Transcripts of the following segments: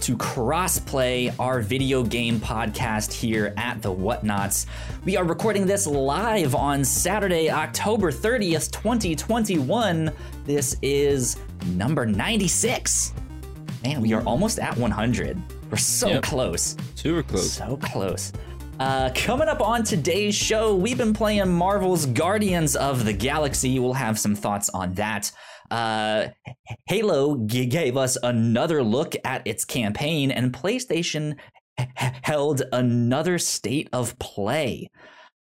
to Crossplay, our video game podcast here at the Whatnots. We are recording this live on Saturday, October 30th, 2021. This is number 96. Man, we are almost at 100. We're so Yep. close. Super close. So close. Uh, coming up on today's show, we've been playing Marvel's Guardians of the Galaxy. We'll have some thoughts on that. Uh, Halo g- gave us another look at its campaign, and PlayStation h- held another state of play.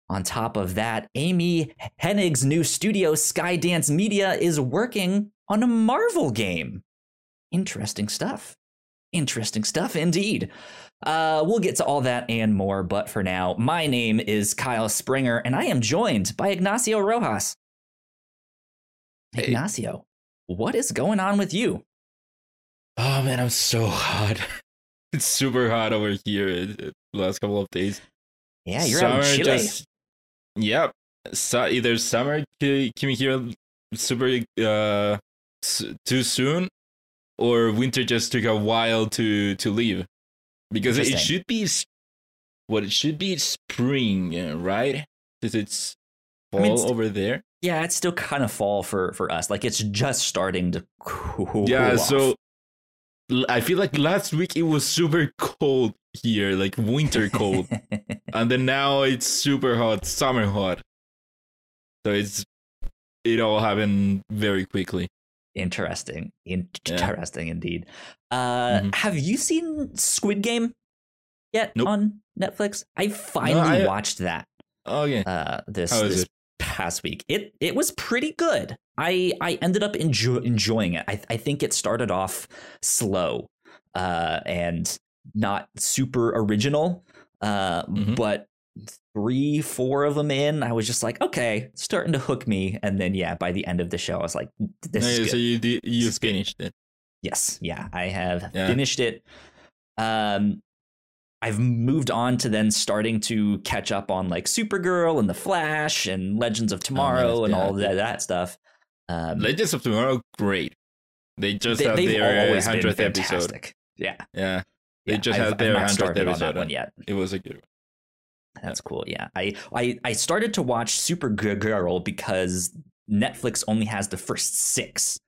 On top of that, Amy Hennig's new studio, Skydance Media, is working on a Marvel game. Interesting stuff. Interesting stuff indeed. Uh, we'll get to all that and more, but for now, my name is Kyle Springer, and I am joined by Ignacio Rojas. Hey. Ignacio, what is going on with you? Oh man, I'm so hot. It's super hot over here the last couple of days. Yeah, you're out in Chile. yep. So either summer ca- came here super uh too soon, or winter just took a while to to leave, because it should be what it should be spring, uh, right? Because it's I fall mean, it's- over there. Yeah, it's still kind of fall for for us. Like it's just starting to cool. yeah off. so I feel like last week it was super cold here like winter cold and then now it's super hot summer hot so it's it all happened very quickly interesting, interesting indeed. Uh, Mhm. Have you seen Squid Game yet Nope. on Netflix? I finally I- watched that. okay uh, this this it? Past week. It it was pretty good. I I ended up enjoy, enjoying it. I I think it started off slow uh, and not super original, uh, Mhm. but three four of them in, I was just like, okay, starting to hook me. And then yeah, by the end of the show, I was like, this is Okay, good. so you you finished it Yes, yeah, I have Yeah. finished it. Um, I've moved on to then starting to catch up on like Supergirl and The Flash and Legends of Tomorrow and all that, that stuff. Um, legends of tomorrow great they just they, had they've their always been 100th episode. Yeah, yeah they yeah, just I've- had their I've not 100th started on episode that one yet. it was a good one That's cool. Yeah, I, I I started to watch Supergirl because Netflix only has the first six,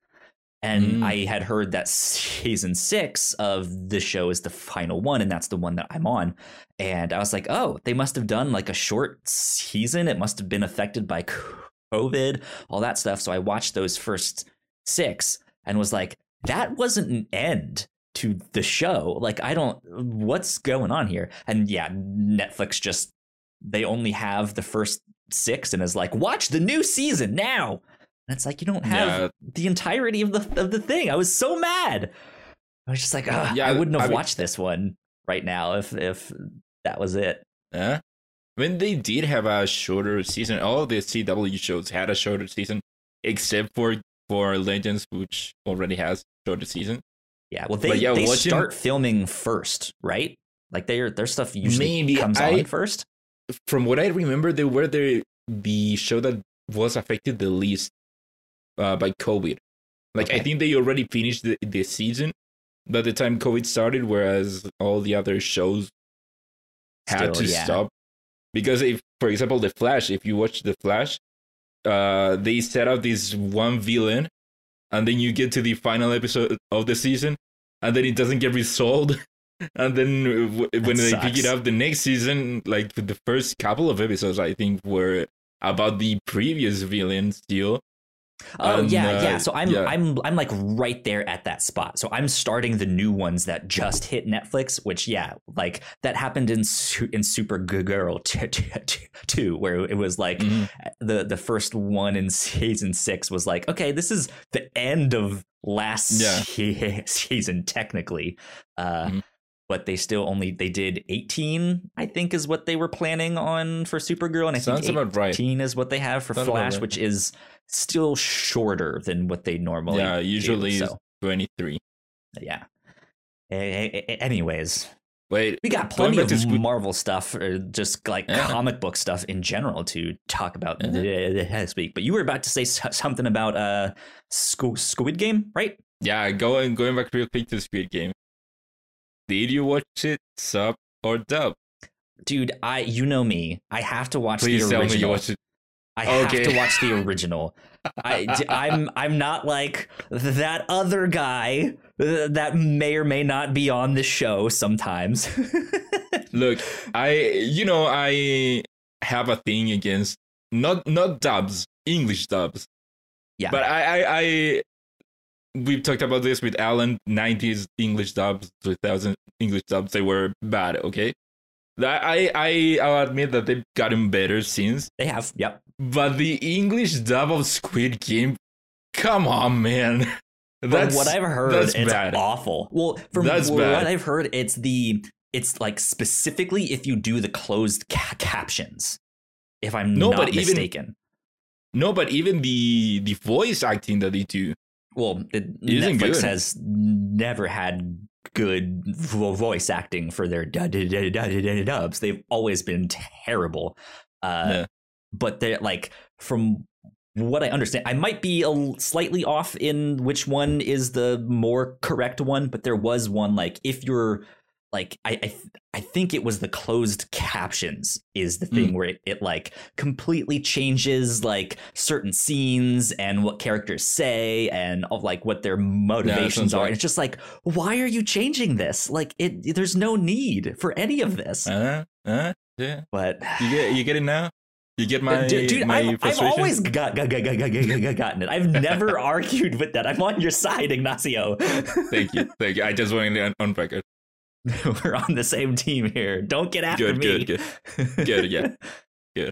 and Mm. I had heard that season six of the show is the final one, and that's the one that I'm on. And I was like, oh, they must have done like a short season. It must have been affected by COVID, all that stuff. So I watched those first six and was like, that wasn't an end to the show. Like, I don't, what's going on here? And yeah, Netflix just, they only have the first six and is like, watch the new season now. And it's like, you don't have Yeah. the entirety of the, of the thing. I was so mad. I was just like, Yeah, I wouldn't have I mean- watched this one right now if, if that was it. Yeah. When they did have a shorter season, all the CW shows had a shorter season, except for for Legends, which already has shorter season. Yeah. Well, they, But yeah, they watching- start filming first, right? Like their their stuff usually Maybe. comes I- on first. From what I remember, they were the the show that was affected the least uh, by COVID. Like I think they already finished the, the season by the time COVID started, whereas all the other shows had Still, to yeah. stop. Because if for example the flash if you watch the flash uh they set up this one villain and then you get to the final episode of the season and then it doesn't get resolved. And then w- when they pick it up the next season like the first couple of episodes i think were about the previous villain still Oh And, yeah, uh, yeah. So I'm yeah. I'm I'm like right there at that spot. So I'm starting the new ones that just hit Netflix, which yeah, like that happened in in Supergirl t- t- t- two, where it was like Mhm. the the first one in season six was like, okay, this is the end of last Yeah. season technically. Uh, Mhm. But they still only they did 18, I think, is what they were planning on for Supergirl, and I Sounds think about right. 18 is what they have for Sounds Flash, right. which is still shorter than what they normally. yeah do, usually so 23 yeah. Anyways, wait we got plenty of Marvel stuff, or just like Yeah. comic book stuff in general to talk about Yeah. this week. But you were about to say something about uh Squ- Squid Game, right? yeah going going back real quick to squid game Did you watch it sub or dub? Dude, I you know me. I have to watch Please the tell original. me you watched it. I have to watch the original. I, am I'm not like that other guy uh, that may or may not be on the show sometimes. Look, I you know I have a thing against not not dubs, English dubs. Yeah. But I I, I we've talked about this with Alan. Nineties English dubs, two thousand English dubs, they were bad. Okay, I I I'll admit that they've gotten better since. they have, yep. But the English dub of Squid Game, come on, man. From That's what I've heard, that's it's bad. awful. Well, from That's what bad. I've heard, it's the it's like specifically if you do the closed ca- captions. If I'm No, not but even- mistaken. no, but even the the voice acting that they do. Well, it, Netflix good. has never had good vo- voice acting for their du- du- du- du- du- dubs. They've always been terrible. Uh, Yeah. But they're like, from what I understand, I might be a l- slightly off in which one is the more correct one. But there was one like if you're like I I, th- I think it was the closed captions is the thing where it, it like completely changes like certain scenes and what characters say and of like what their motivations sounds are right. and it's just like why are you changing this like it there's no need for any of this Uh, uh, yeah. but You get you get it now. You get my dude, dude my I've, I've always got, got, got, got, got, got- gotten it i've never argued with that i'm on your side ignacio Thank you, thank you. I just wanted to on record. we're on the same team here. Don't get after Good, me good, good, good. Good, yeah, good.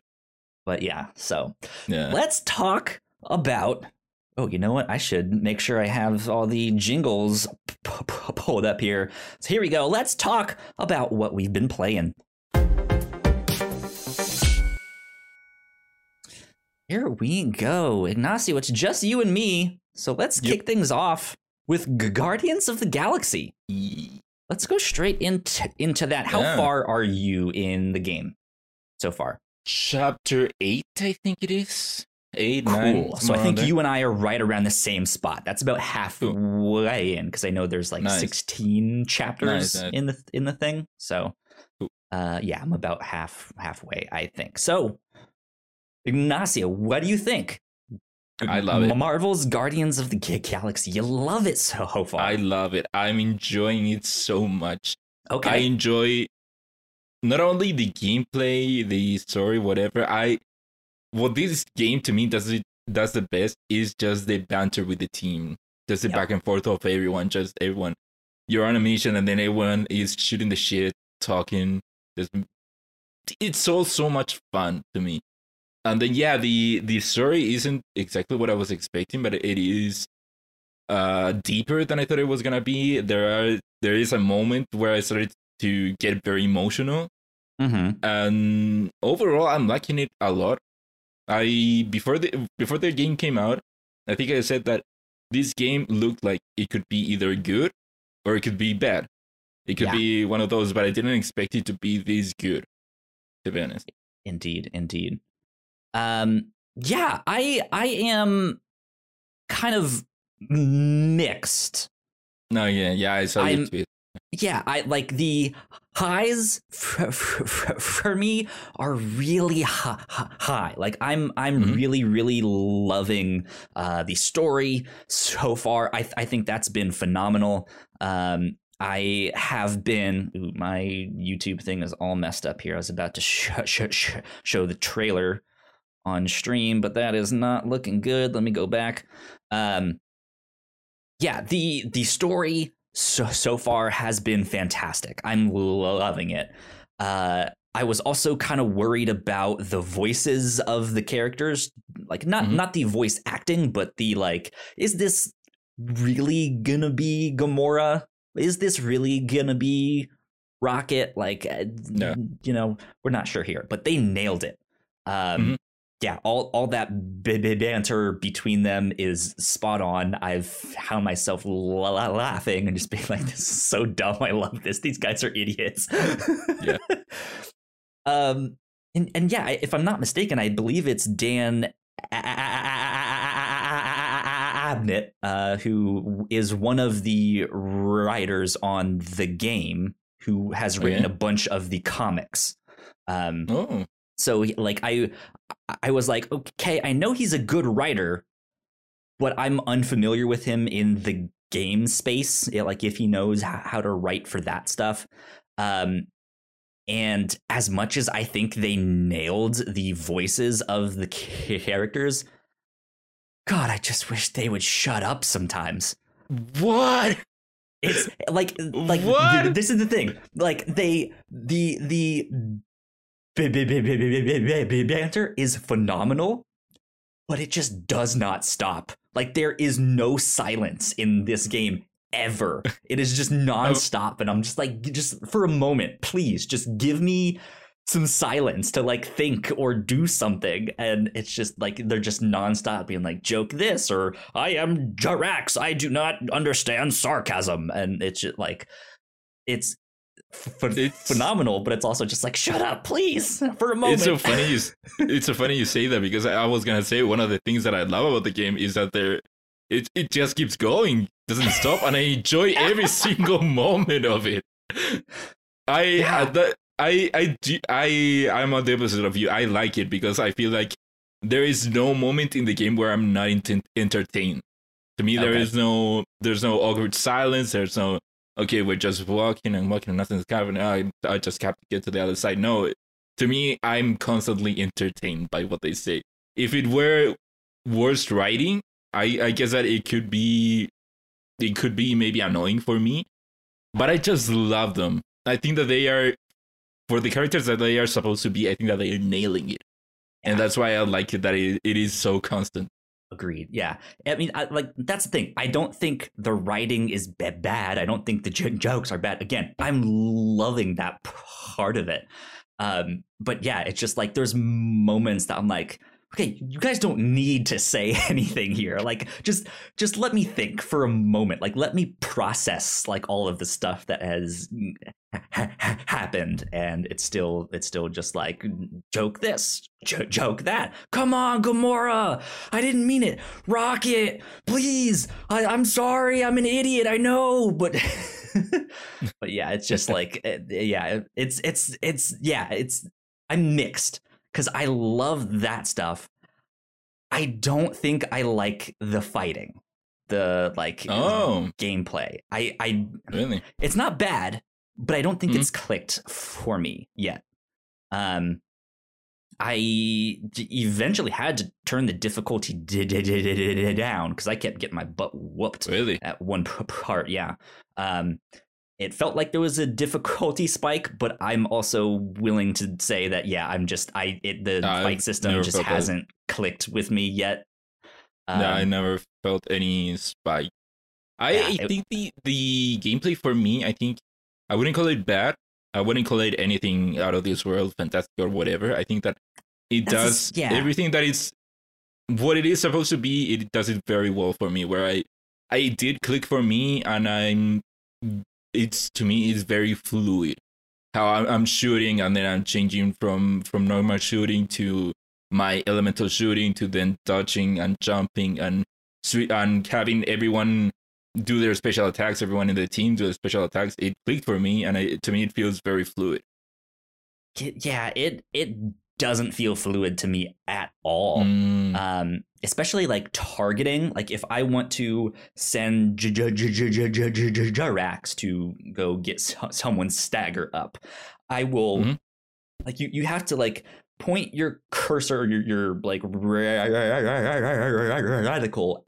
but yeah so yeah. let's talk about oh you know what? I should make sure i have all the jingles p- p- pulled up here. So here we go. Let's talk about what we've been playing. Here we go. Ignacio it's just you and me. So let's Yep. kick things off with guardians of the galaxy let's go straight into into that how Yeah. far are you in the game so far Chapter eight, I think it is. Eight, Cool. nine. So I think you and I are right around the same spot. That's about halfway in because I know there's like Nice. 16 chapters Nice, in the in the thing. So uh yeah, I'm about half halfway, I think. So Ignacio, what do you think? I love it. Marvel's Guardians of the Galaxy. You love it so far. I love it. I'm enjoying it so much. Okay. I enjoy not only the gameplay, the story, whatever. I what this game to me does it does the best is just the banter with the team. Just the Yep. back and forth of everyone, just everyone. You're on a mission and then everyone is shooting the shit, talking. Just it's all so much fun to me. And then yeah, the the story isn't exactly what I was expecting, but it is uh deeper than I thought it was gonna be. There are there is a moment where I started to get very emotional hmm and overall i'm liking it a lot i before the before the game came out i think i said that this game looked like it could be either good or it could be bad it could Yeah. be one of those but i didn't expect it to be this good to be honest Indeed, indeed. Um, yeah, I I am kind of mixed no yeah yeah i saw I'm- tweet yeah i like the highs for, for, for me are really hi- hi- high like i'm i'm Mhm. really really loving uh the story so far i th- i think that's been phenomenal um I have been. Ooh, my YouTube thing is all messed up here. I was about to sh- sh- sh- show the trailer on stream, but that is not looking good. Let me go back. Um, yeah, the the story so so far has been fantastic. I'm loving it. Uh, I was also kind of worried about the voices of the characters, like not Mhm. not the voice acting, but the like. Is this really gonna be Gamora? Is this really gonna be Rocket? Like, uh, No. you know, we're not sure here, but they nailed it. Um, Mhm. Yeah, all all that b- b- banter between them is spot on. I've found myself la- la- laughing and just being like, "This is so dumb. I love this. These guys are idiots." Yeah. Um. And and yeah, if I'm not mistaken, I believe it's Dan Abnett, uh, who is one of the writers on the game, who has written Okay. a bunch of the comics. Um, Oh, so like I I was like, okay, I know he's a good writer, but I'm unfamiliar with him in the game space. Yeah, like if he knows how to write for that stuff. Um and as much as I think they nailed the voices of the characters, God, I just wish they would shut up sometimes. what? It's like like What? th- this is the thing. Like they the the banter is phenomenal, but it just does not stop. Like there is no silence in this game ever. It is just nonstop, and I'm just like, just for a moment, please, just give me some silence to like think or do something and it's just like they're just nonstop being like joke this or i am Drax i do not understand sarcasm and it's just like it's, ph- It's- phenomenal but it's also just like shut up please for a moment It's so funny. You, it's so funny you say that because I was gonna say one of the things that I love about the game is that there, it it just keeps going, doesn't stop, and I enjoy every single moment of it. I Yeah. uh, the, I I do, I I'm on the opposite of you. I like it because I feel like there is no moment in the game where I'm not ent- entertained. To me, there Okay. is no there's no awkward silence. There's no okay, we're just walking and walking and nothing's happening. I I just have to get to the other side. No, to me, I'm constantly entertained by what they say. If it were worst writing, I I guess that it could be it could be maybe annoying for me, but I just love them. I think that they are for the characters that they are supposed to be. I think that they are nailing it, and that's why I like it that it, it is so constant. Agreed. Yeah. I mean, I, like that's the thing. I don't think the writing is ba- bad. I don't think the j- jokes are bad. Again, I'm loving that part of it. Um, but yeah, it's just like there's moments that I'm like, okay, you guys don't need to say anything here. Like, just just let me think for a moment. Like, let me process like all of the stuff that has ha- ha- happened, and it's still it's still just like joke this, jo- joke that. Come on, Gamora. I didn't mean it. Rocket, please. I, I'm sorry. I'm an idiot. I know, but but yeah, it's just like uh, yeah, it's it's it's yeah, it's I'm mixed because I love that stuff. I don't think I like the fighting, the like Oh. gameplay. I I Really? it's not bad, but I don't think Mhm. it's clicked for me yet. Um, I d- eventually had to turn the difficulty down because I kept getting my butt whooped Really? at one part. Yeah. Um, it felt like there was a difficulty spike, but I'm also willing to say that yeah, I'm just I it the I've fight system just hasn't clicked with me yet. Um, yeah, I never felt any spike. I, Yeah, I it- think the the gameplay for me, I think I wouldn't call it bad. I wouldn't call it anything out of this world, fantastic or whatever. I think that it does yeah. everything that it's what it is supposed to be. It does it very well for me. Where I I did click for me, and I'm it's to me it's very fluid. How I'm, shooting, and then I'm changing from from normal shooting to my elemental shooting to then dodging and jumping and and having everyone do their special attacks, everyone in the team do their special attacks. It clicked for me, and I, to me, it feels very fluid. yeah, it it doesn't feel fluid to me at all. Mm. Um, especially like targeting. Like if I want to send Drax to go get someone stagger up, I will. Mm-hmm. Like you, you have to like point your cursor, your, your like reticle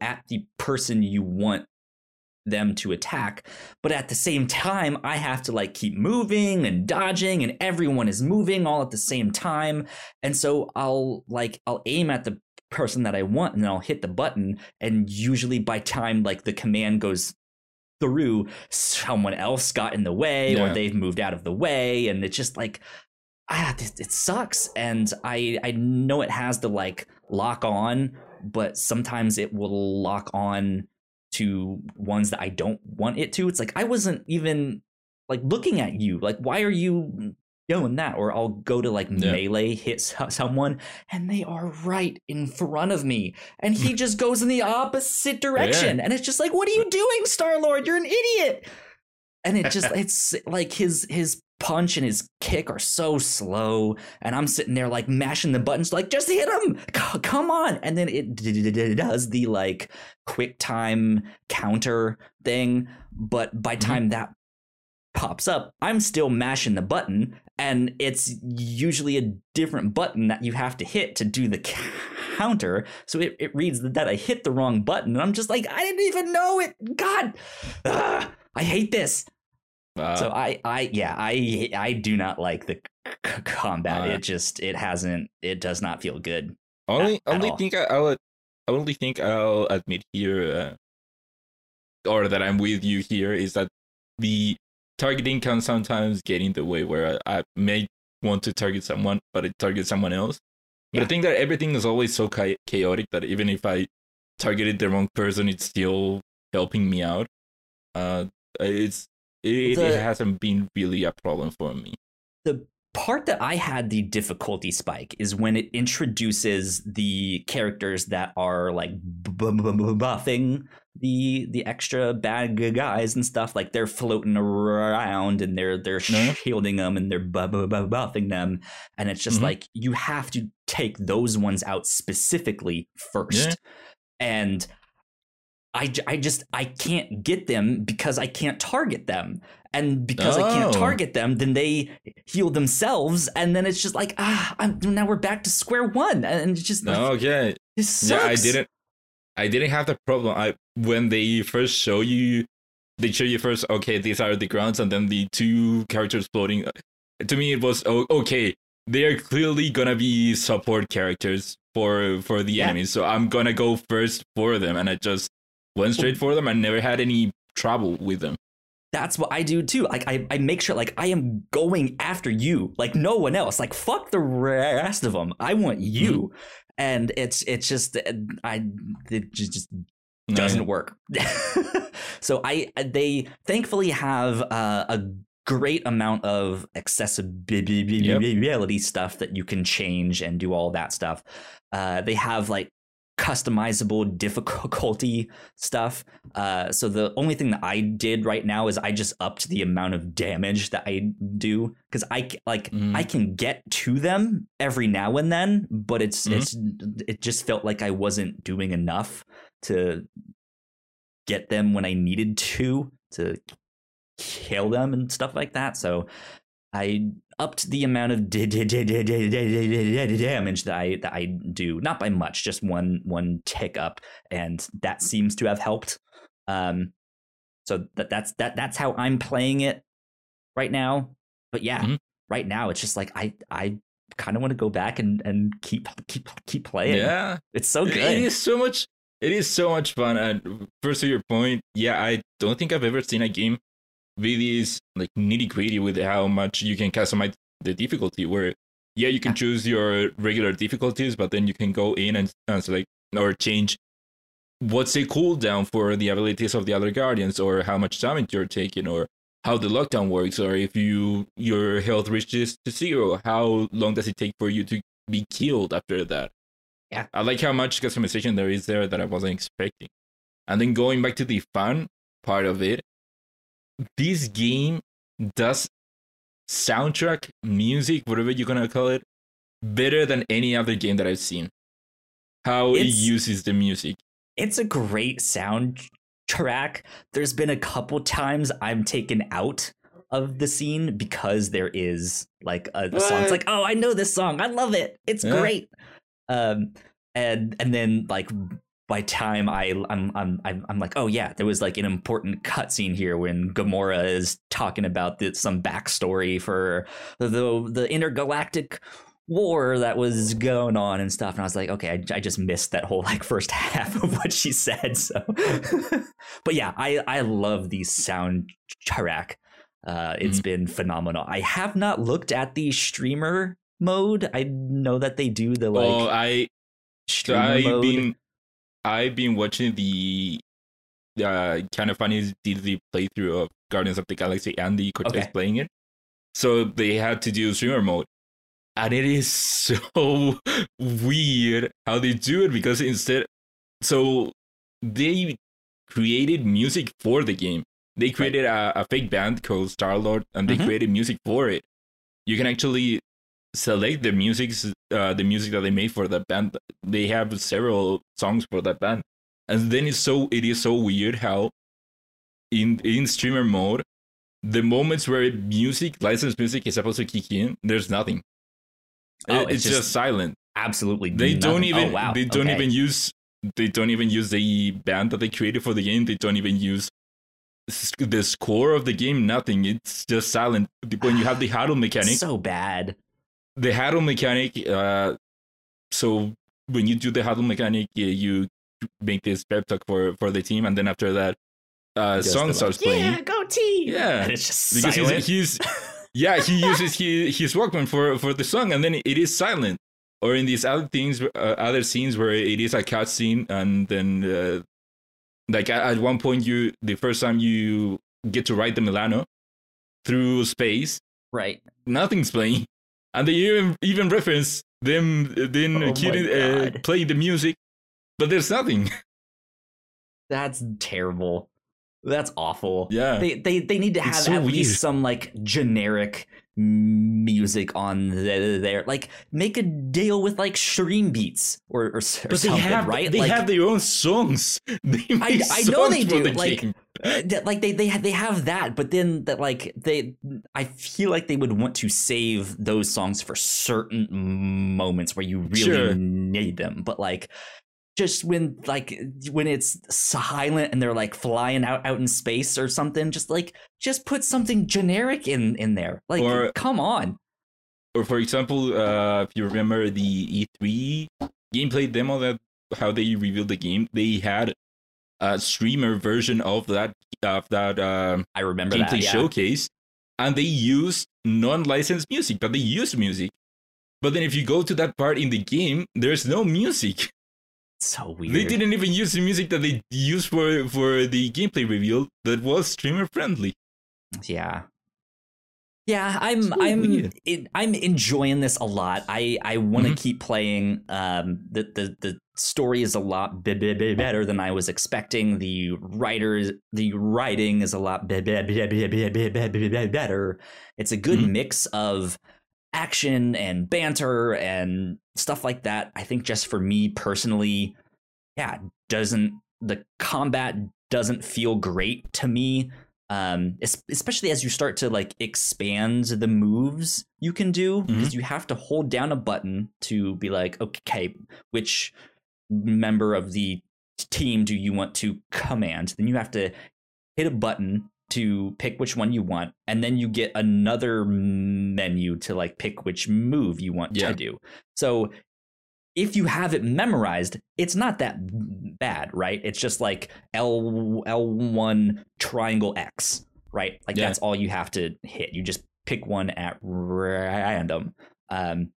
at the person you want them to attack but at the same time i have to like keep moving and dodging and everyone is moving all at the same time. And so i'll like i'll aim at the person that i want and then i'll hit the button and usually by time like the command goes through someone else got in the way or they've moved out of the way and it's just like ah it sucks and i i know it has to like lock on but sometimes it will lock on to ones that i don't want it to it's like i wasn't even like looking at you like why are you doing that, or I'll go to like Yeah. melee hit someone, and they are right in front of me, and he just goes in the opposite direction, and it's just like, what are you doing, Star Lord? You're an idiot. And it just it's like his his punch and his kick are so slow, and I'm sitting there like mashing the buttons, like just hit him, C- come on, and then it d- d- d- does the like quick time counter thing, but by Mhm. time that pops up, I'm still mashing the button, and it's usually a different button that you have to hit to do the counter. So it, it reads that I hit the wrong button, and I'm just like, I didn't even know it. God, Ugh, I hate this. Uh, so I, I, yeah, I, I do not like the c- combat. Uh, it just, it hasn't, it does not feel good. only at only all. think I, I'll I only think I'll admit here, uh, or that I'm with you here, is that the targeting can sometimes get in the way where I, I may want to target someone, but it targets someone else. But Yeah. I think that everything is always so cha- chaotic that even if I targeted the wrong person, it's still helping me out. Uh, it's it, The- it hasn't been really a problem for me. the part that I had the difficulty spike is when it introduces the characters that are like bu- bu- bu- bu- buffing the the extra bad guys and stuff like they're floating around and they're they're No. shielding them and they're bu- bu- bu- buffing them and it's just Mhm. like you have to take those ones out specifically first Yeah. and I, I just I can't get them because I can't target them and because I can't Oh. target them then they heal themselves and then it's just like ah I'm, now we're back to square one and it's just like, Okay, sucks. Yeah, I didn't. I didn't have the problem. I when they first show you, they show you first. Okay, these are the grounds, and then the two characters floating. uh, To me, it was oh, okay. They are clearly gonna be support characters for for the Yeah. enemies, so I'm gonna go first for them, and I just went straight for them. I never had any trouble with them. that's what I do too like I, I make sure like I am going after you like no one else like fuck the rest of them I want you Mm-hmm. and it's it's just uh, I it just, just doesn't work. so I they thankfully have uh, a great amount of accessibility stuff that you can change and do all that stuff. Uh, they have like customizable difficulty stuff. Uh, so the only thing that I did right now is I just upped the amount of damage that I do because I like Mhm. I can get to them every now and then, but it's Mhm. it's it just felt like I wasn't doing enough to get them when I needed to to kill them and stuff like that. So I upped the amount of damage that I that I do, not by much, just one one tick up, and that seems to have helped. Um, so that that's that that's how I'm playing it right now. But yeah, mm-hmm. right now it's just like I I kind of want to go back and and keep keep keep playing. Yeah, it's so good. It is so much. It is so much fun. And first to your point, yeah, I don't think I've ever seen a game really is like nitty gritty with how much you can customize the difficulty. Where yeah, you can choose your regular difficulties, but then you can go in and, and select or change what's a cooldown for the abilities of the other guardians, or how much damage you're taking, or how the lockdown works, or if you your health reaches to zero, how long does it take for you to be killed after that? Yeah. I like how much customization there is there that I wasn't expecting. And then going back to the fun part of it, this game does soundtrack, music, whatever you're gonna call it, better than any other game that I've seen. How it uses the music. it's a great soundtrack. There's been a couple times I'm taken out of the scene because there is like a, a song. It's like, oh, I know this song. I love it. It's Yeah. great. Um, and and then like by time I I'm I'm I'm I'm like, oh yeah, there was like an important cutscene here when Gamora is talking about the, some backstory for the the intergalactic war that was going on and stuff. And i was like okay I, I just missed that whole like first half of what she said so. But yeah i i love the soundtrack. Uh it's Mm-hmm. been phenomenal. I have not looked at the streamer mode. I know that they do the like oh, I so streamer I've mode. been I've been watching the uh Kinda Funny the playthrough of Guardians of the Galaxy and Andy Cortez Okay. playing it. So they had to do streamer mode. And it is so weird how they do it because instead, so they created music for the game. They created a, a fake band called Star Lord, and they Mhm. created music for it. You can actually select the music, uh, the music that they made for that band. They have several songs for that band, and then it's so it is so weird how in in streamer mode, the moments where music licensed music is supposed to kick in, there's nothing. Oh, It- it's it's, just, just silent. Absolutely. They don't even Oh, wow. they don't okay. even use they don't even use the band that they created for the game. They don't even use the score of the game. Nothing. It's just silent. When you have the huddle mechanic, So bad. The huddle mechanic. Uh, so when you do the huddle mechanic, you, you make this pep talk for for the team, and then after that, uh, song starts like, playing. Yeah, go team. Yeah, And it's just because silent. he's, he's yeah he uses his, his Walkman for for the song and then it is silent or in these other things uh, other scenes where it is a cut scene and then uh, like at, at one point you the first time you get to ride the Milano through space right. nothing's playing and they even even reference them then Oh killing, uh, playing the music but there's nothing That's terrible. That's awful. yeah They they they need to have so at weird. least some like generic music on the, there. Like make a deal with like StreamBeats or or, or but they something, have right? they like, have their own songs they make I know they for do, the like, game. Uh, that- like they they they have that, but then that like they I feel like they would want to save those songs for certain moments where you really Sure. need them. But like just when like when it's silent and they're like flying out out in space or something, just like just put something generic in in there. Like Or- come on. or for example, uh, if you remember the E3 gameplay demo that how they revealed the game, they had a streamer version of that of that um, I remember gameplay that. Yeah. showcase, and they used non-licensed music, but they used music. But then if you go to that part in the game, there's no music. So weird. They didn't even use the music that they used for for the gameplay reveal that was streamer friendly. Yeah. Yeah, I'm I'm it, I'm enjoying this a lot. I I want to mm-hmm. keep playing. Um, the the the story is a lot b- b- b- better than I was expecting. The writers the writing is a lot better. It's a good mm-hmm. mix of action and banter and stuff like that. I think just for me personally, yeah, doesn't the combat doesn't feel great to me um especially as you start to like expand the moves you can do because you have to hold down a button to be like okay which member of the team do you want to command? Then you have to hit a button to pick which one you want and then you get another menu to like pick which move you want Yeah. to do. So if you have it memorized, it's not that bad, right? It's just like L L1 triangle X, right? Like Yeah. that's all you have to hit. You just pick one at random. Um,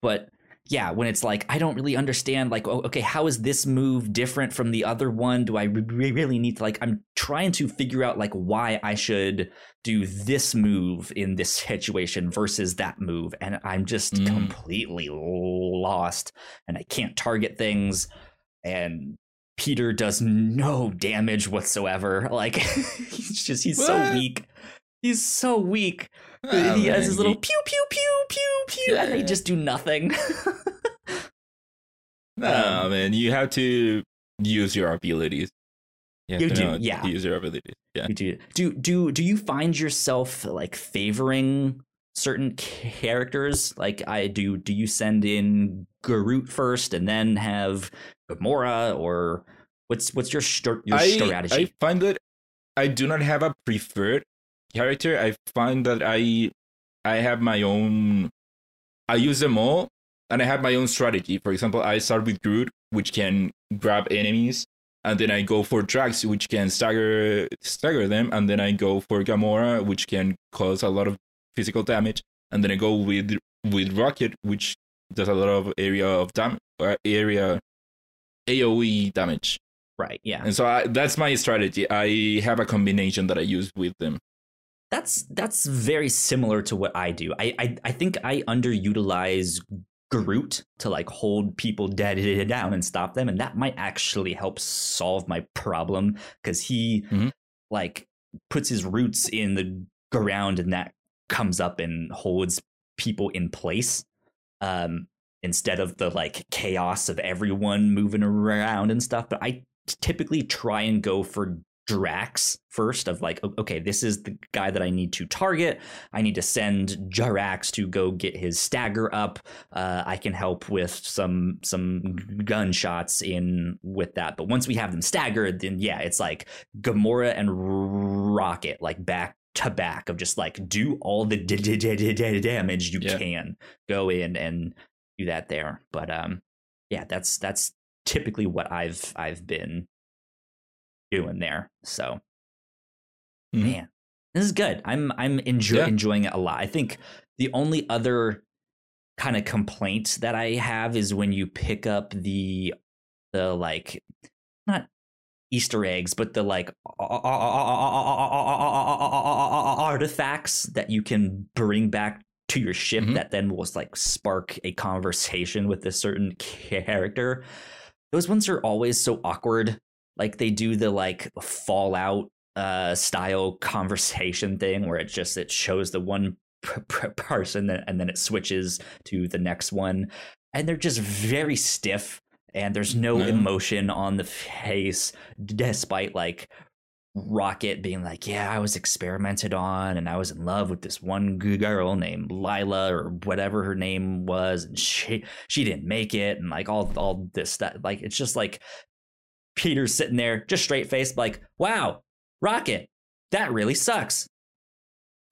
but yeah, when it's like I don't really understand, like oh, okay, how is this move different from the other one? Do I re- really need to like? I'm trying to figure out like why I should do this move in this situation versus that move, and I'm just Mm. completely lost, and I can't target things, and Peter does no damage whatsoever. Like he's just he's so weak. He's so weak. Ah, he has his little you- pew pew pew pew pew, and they just do nothing. Nah, Um, man, you have to use your abilities. have You do, yeah. Use your abilities. Yeah. You do do do do you find yourself like favoring certain characters? Like I do. Do you send in Groot first and then have Gamora, or what's what's your str- your I, strategy? I find that I do not have a preferred character. I find that I I have my own. I use them all, and I have my own strategy. For example, I start with Groot, which can grab enemies, and then I go for Drax, which can stagger stagger them, and then I go for Gamora, which can cause a lot of physical damage, and then I go with with Rocket, which does a lot of area of damage, uh, area AOE damage. right. Yeah. And so I, that's my strategy. I have a combination that I use with them. That's that's very similar to what I do. I I, I think I underutilize Groot to like hold people dead down and stop them, and that might actually help solve my problem because he Mhm. like puts his roots in the ground, and that comes up and holds people in place. Um, instead of the like chaos of everyone moving around and stuff. But I typically try and go for Drax first of like, okay, this is the guy that I need to target. I need to send Drax to go get his stagger up. Uh, I can help with some some gunshots in with that. But once we have them staggered, then yeah, it's like Gamora and Rocket like back to back of just like do all the d- d- d- d- d- damage you Yeah. can. Go in and do that there. But um, yeah, that's that's typically what I've I've been doing there. So Mhm. man, this is good. I'm I'm enjoy- Yeah. enjoying it a lot. I think the only other kind of complaint that I have is when you pick up the the like not Easter eggs, but the like artifacts that you can bring back to your ship Mhm. that then will like spark a conversation with a certain character. Those ones are always so awkward. Like they do the like Fallout uh style conversation thing where it just it shows the one p- p- person and then it switches to the next one and they're just very stiff and there's no Yeah. emotion on the face despite like rocket being like yeah i was experimented on and i was in love with this one girl named Lylla or whatever her name was and she she didn't make it and like all all this stuff like it's just like peter's sitting there just straight faced like wow rocket that really sucks.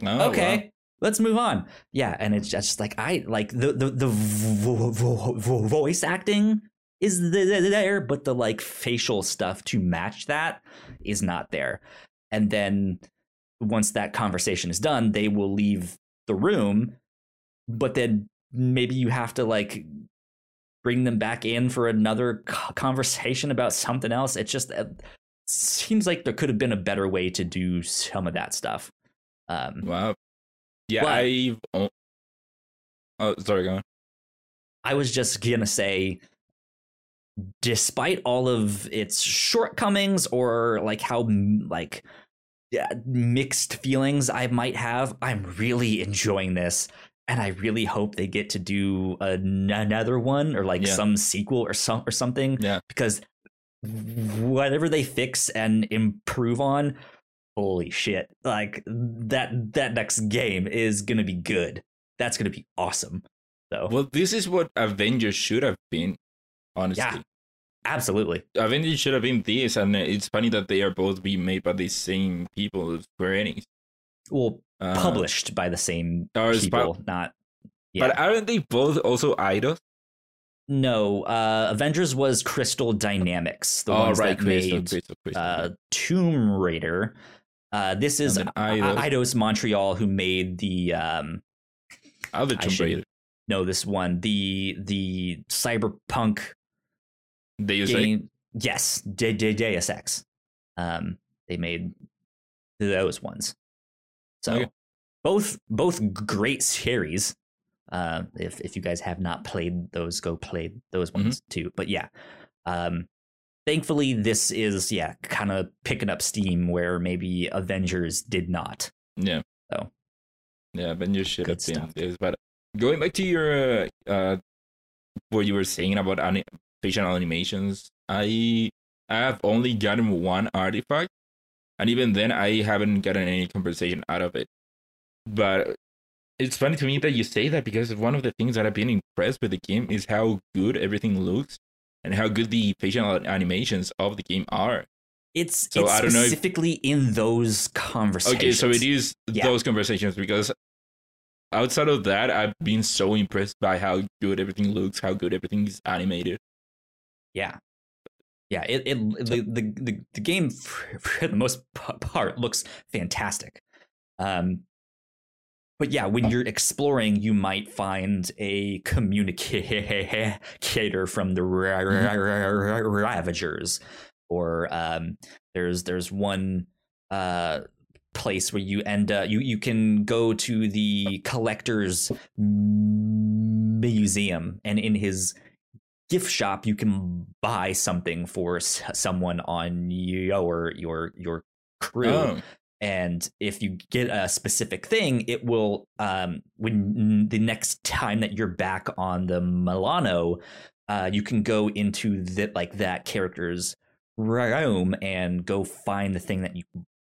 Oh, okay wow. let's move on. Yeah and it's just like i like the the, the vo- vo- vo- voice acting is th- th- there but the like facial stuff to match that is not there. And then once that conversation is done they will leave the room but then maybe you have to like bring them back in for another conversation about something else it just it seems like there could have been a better way to do some of that stuff um Wow. Yeah, But- I've. o- Oh, sorry, go on. I was just gonna say, despite all of its shortcomings or like how like yeah, mixed feelings I might have, I'm really enjoying this, and I really hope they get to do an- another one or like Yeah. some sequel or some or something. Yeah. because whatever they fix and improve on, holy shit! Like that that next game is gonna be good. That's gonna be awesome. Though. Well, this is what Avengers should have been, honestly. Yeah. absolutely. Avengers should have been this, and it's funny that they are both being made by the same people, Square Enix. Well Uh, published by the same people pub- not yeah But aren't they both also Eidos? no uh avengers was crystal dynamics the oh, ones right, that Crystal, made Crystal, Crystal. uh tomb raider uh this is And then I- Eidos. Eidos montreal who made the um Other Tomb should- Raider. no this one the the cyberpunk Deus Ex. game yes De- De- deus ex um they made those ones so Okay. both both great series uh if if you guys have not played those go play those Mm-hmm. ones too but yeah um thankfully this is yeah kind of picking up steam where maybe avengers did not Yeah. So. Yeah, Avengers should have been this. But going back to your uh, uh what you were saying about ani- facial animations, I I have only gotten one artifact, and even then I haven't gotten any compensation out of it. But it's funny to me that you say that because one of the things that I've been impressed with the game is how good everything looks and how good the facial animations of the game are. it's So it's I don't know if- specifically in those conversations Okay, so it is Yeah. those conversations because outside of that, I've been so impressed by how good everything looks, how good everything is animated. Yeah. Yeah, it, it the, the the the game for, for the most part looks fantastic. Um but yeah, when you're exploring, you might find a communicator from the ra- ra- ra- Ravagers, or um, there's there's one uh, place where you end up you you can go to the collector's museum and in his gift shop you can buy something for s- someone on your your your crew. Oh, and if you get a specific thing it will um when the next time that you're back on the Milano uh you can go into that like that character's room and go find the thing that you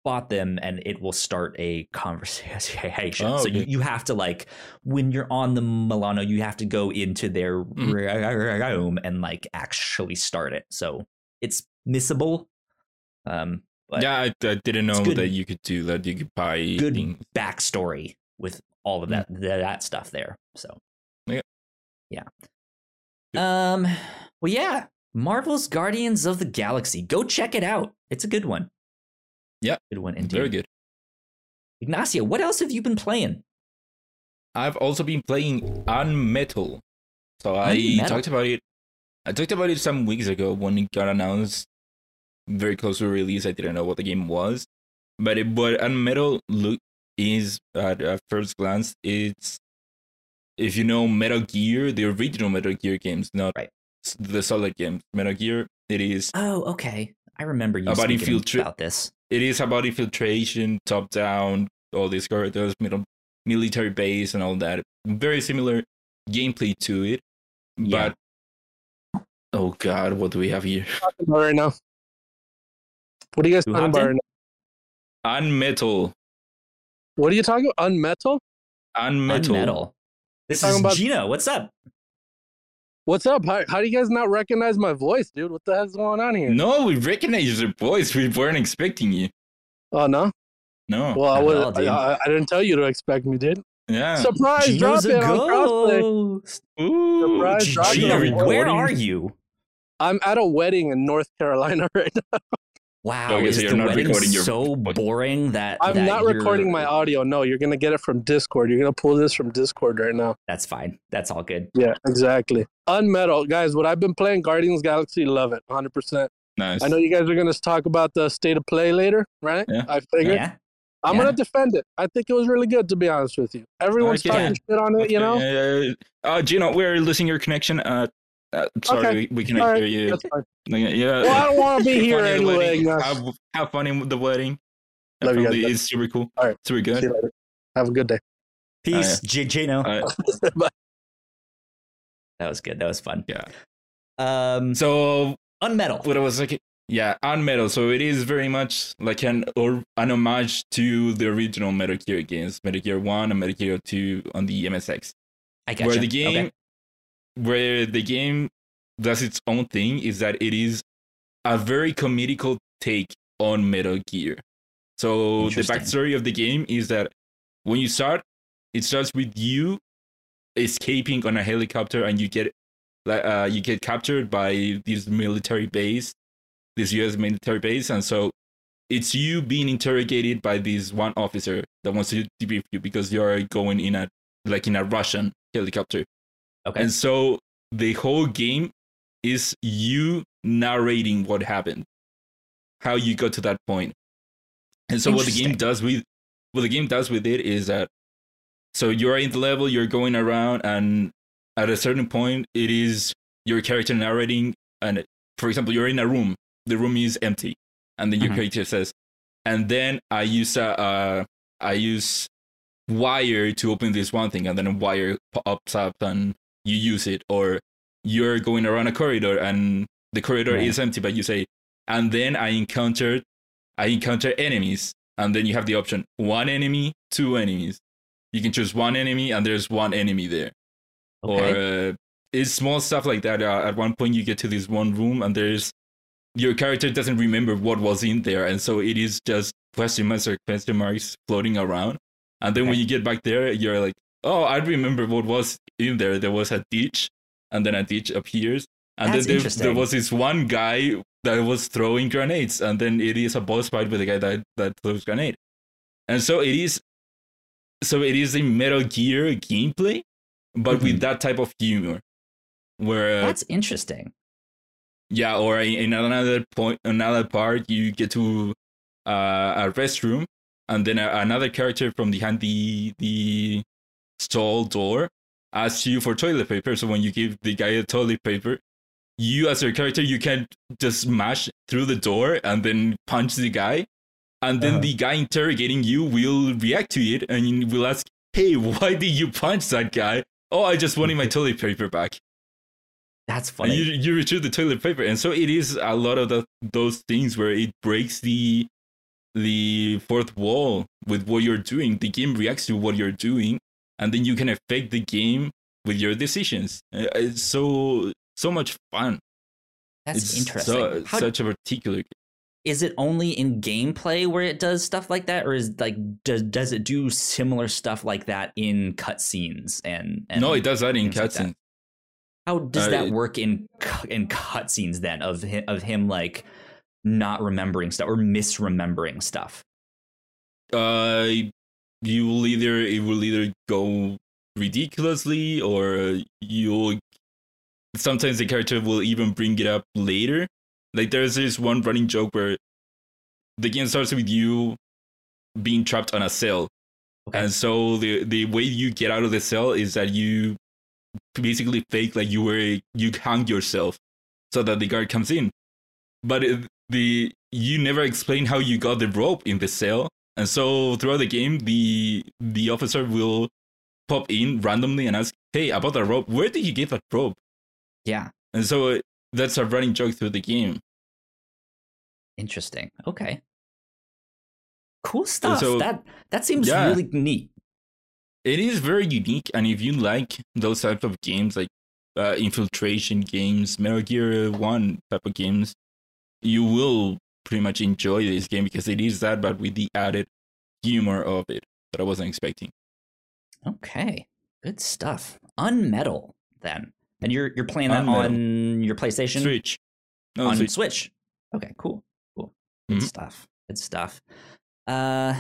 bought them and it will start a conversation Oh, so you, okay. you have to like when you're on the Milano you have to go into their Mhm. room and like actually start it so it's missable um but yeah, I, I didn't know good. that you could do that. You could buy good things. backstory with all of that that, that stuff there. So Yeah. yeah. Um. Well, yeah. Marvel's Guardians of the Galaxy. Go check it out. It's a good one. Yeah, good one indeed. Very good. Ignacio, what else have you been playing? I've also been playing Unmetal. So I talked about it. I talked about it some weeks ago when it got announced. Very close to release. I didn't know what the game was, but it, but Unmetal look is at, at first glance it's if you know Metal Gear, the original Metal Gear games, not Right. the Solid games. Metal Gear, it is Oh, okay. I remember you About infiltra- about this. It is about infiltration, top down, all these corridors, middle military base, and all that. Very similar gameplay to it, Yeah. but oh god, what do we have here? about right now? What are you guys Who talking about right now? Unmetal, What are you talking about? Unmetal? unmetal. Unmetal. This is about- Gino. What's up? What's up? How, how do you guys not recognize my voice, dude? What the heck's going on here? No, we recognize your voice. We weren't expecting you. Oh no. No. Well, I, would, all, dude. I, I didn't tell you to expect me, dude. yeah. Surprise! Drop it a on crossplay. Ooh, surprise, G- drop it Gino on Gino, board. where are you? I'm at a wedding in North Carolina right now. Wow, Okay, is so you're the not wedding recording your- so boring that I'm that not you're- recording my audio. No, you're gonna get it from Discord. You're gonna pull this from Discord right now. That's fine. That's all good. Yeah, exactly. Unmetal, guys. What I've been playing, Guardians Galaxy, love it, 100. percent Nice. I know you guys are gonna talk about the state of play later, right? Yeah. I figured. Yeah, I'm yeah. gonna defend it. I think it was really good, to be honest with you. Everyone's Okay. talking shit on it, you know. Okay, uh, uh, Gino, we're losing your connection. Uh, uh sorry, Okay. we, we cannot All right, hear you. Yeah. Well, I don't want to be here fun the anyway. wedding. Have, have fun in the wedding. Love you guys. It's super cool. All right. Super See good. Have a good day. Peace, G- Gino. Uh, that was good. That was fun. Yeah. Um, so unmetal. what I was like, yeah, on Metal. So it is very much like an or an homage to the original Metal Gear games, Metal Gear One and Metal Gear Two on the MSX. I got you. where the game where the game does its own thing is that it is a very comedical take on Metal Gear. So the backstory of the game is that when you start, it starts with you escaping on a helicopter, and you get like uh, you get captured by this military base, this U.S. military base, and so it's you being interrogated by this one officer that wants to debrief you because you are going in a like in a Russian helicopter. Okay. And so the whole game is you narrating what happened, how you got to that point. And so what the game does with what the game does with it is that so you're in the level, you're going around, and at a certain point, it is your character narrating. And for example, you're in a room, the room is empty, and then your Mhm. character says, and then I use a, uh, I use wire to open this one thing, and then a wire pops up, and you use it, or you're going around a corridor, and the corridor Right. is empty, but you say, and then I encountered, I encounter enemies, and then you have the option one enemy, two enemies. You can choose one enemy, and there's one enemy there Okay. or uh, it's small stuff like that. Uh, at one point, you get to this one room, and there's your character doesn't remember what was in there, and so it is just question marks or question marks floating around. And then when you get back there, you're like, "Oh, I remember what was in there. There was a ditch, and then a ditch appears, and That's then there, there was this one guy that was throwing grenades, and then it is a boss fight with a guy that that throws grenade, and so it is." So it is a Metal Gear gameplay, but Mhm. with that type of humor where uh, That's interesting. yeah or in in another point another part you get to uh, a restroom and then a, another character from behind the the stall door asks you for toilet paper. So when you give the guy a toilet paper, you as your character you can just smash through the door and then punch the guy, and then Uh-huh. the guy interrogating you will react to it and will ask, "Hey, why did you punch that guy?" Oh, I just wanted my toilet paper back. That's And funny. you you retrieve the toilet paper, and so it is a lot of the, those things where it breaks the the fourth wall with what you're doing. The game reacts to what you're doing, and then you can affect the game with your decisions. Uh, It's so so much fun. That's it's interesting. So, How, such a particular. Game. is it only in gameplay where it does stuff like that, or is like does does it do similar stuff like that in cutscenes and, and no, it does that in things like cutscenes. How does Uh, that work in in cutscenes then of him, of him like not remembering stuff or misremembering stuff? uh you will either it will either go ridiculously or you'll sometimes the character will even bring it up later. Like there's this one running joke where the game starts with you being trapped on a cell. Okay. and so the the way you get out of the cell is that you basically fake like you were you hang yourself so that the guard comes in. But it, the you never explain how you got the rope in the cell and so throughout the game the the officer will pop in randomly and ask hey about that rope where did you get that rope Yeah, and so uh, that's a running joke through the game interesting. Okay, cool stuff. so- that that seems Yeah. really neat. it is very unique and if you like those types of games like uh, infiltration games metal gear 1 type of games you will pretty much enjoy this game because it is that but with the added humor of it that i wasn't expecting Okay, good stuff. Unmetal then, and you're you're playing that Unmetal. on your PlayStation switch no on Switch. Switch. Okay, cool, cool, good Mhm. stuff. Good stuff. Uh,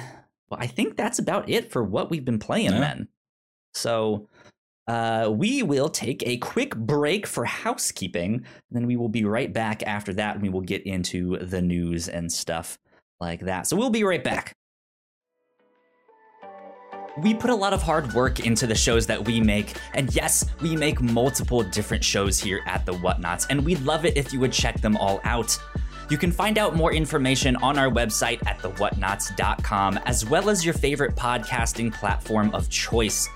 well, I think that's about it for what we've been playing Yeah. then. So, uh, we will take a quick break for housekeeping, then we will be right back after that. And we will get into the news and stuff like that. So we'll be right back. We put a lot of hard work into the shows that we make, and yes, we make multiple different shows here at the Whatnots, and we'd love it if you would check them all out. You can find out more information on our website at thewhatnots.com, as well as your favorite podcasting platform of choice.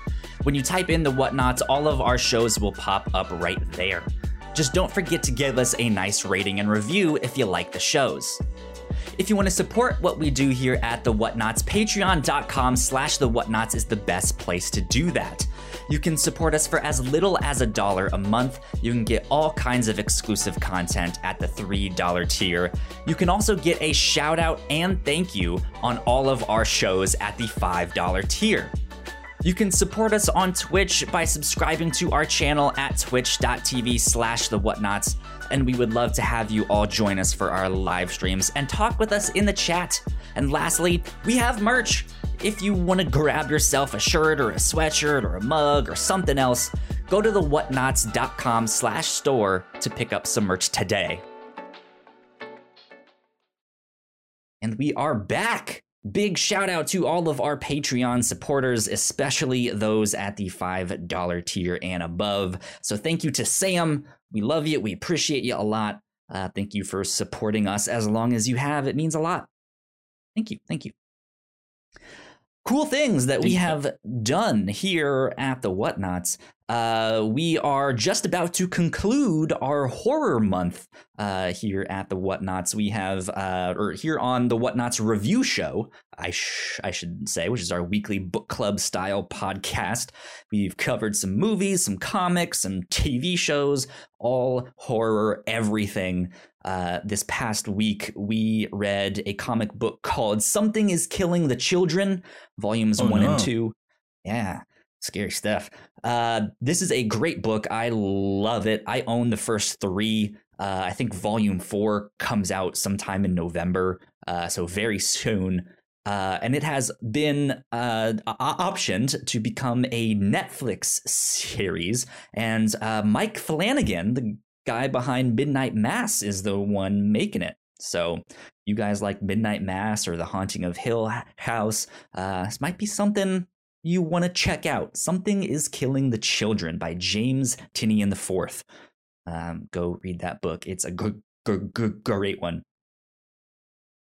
When you type in the Whatnots, all of our shows will pop up right there. Just don't forget to give us a nice rating and review if you like the shows. If you want to support what we do here at The Whatnots, patreon.com slash The Whatnots is the best place to do that. You can support us for as little as a dollar a month. You can get all kinds of exclusive content at the $3 tier. You can also get a shout out and thank you on all of our shows at the $5 tier. You can support us on Twitch by subscribing to our channel at twitch.tv slash the whatnots, and we would love to have you all join us for our live streams and talk with us in the chat. And lastly, we have merch. If you want to grab yourself a shirt or a sweatshirt or a mug or something else, go to the whatnots.com slash store to pick up some merch today. And we are back. Big shout out to all of our Patreon supporters, especially those at the $5 tier and above. So thank you to Sam. We love you. We appreciate you a lot. Uh, thank you for supporting us as long as you have. It means a lot. Thank you. Thank you. Cool things that we have done here at the Whatnots. Uh, we are just about to conclude our horror month uh, here at the Whatnots. We have, uh, or here on the Whatnots review show, I, sh- I should say, which is our weekly book club style podcast. We've covered some movies, some comics, some TV shows, all horror, everything. Uh, this past week, we read a comic book called Something is Killing the Children, volumes Oh, one no. and two. Yeah, scary stuff. Uh, this is a great book. I love it. I own the first three. Uh, I think volume four comes out sometime in November, uh, so very soon. Uh, and it has been uh, optioned to become a Netflix series. And uh, Mike Flanagan, the guy behind Midnight Mass, is the one making it. So, you guys like Midnight Mass or The Haunting of Hill House? Uh, this might be something you want to check out. Something is Killing the Children by James Tynion IV. Um, go read that book. It's a g- g- g- great one.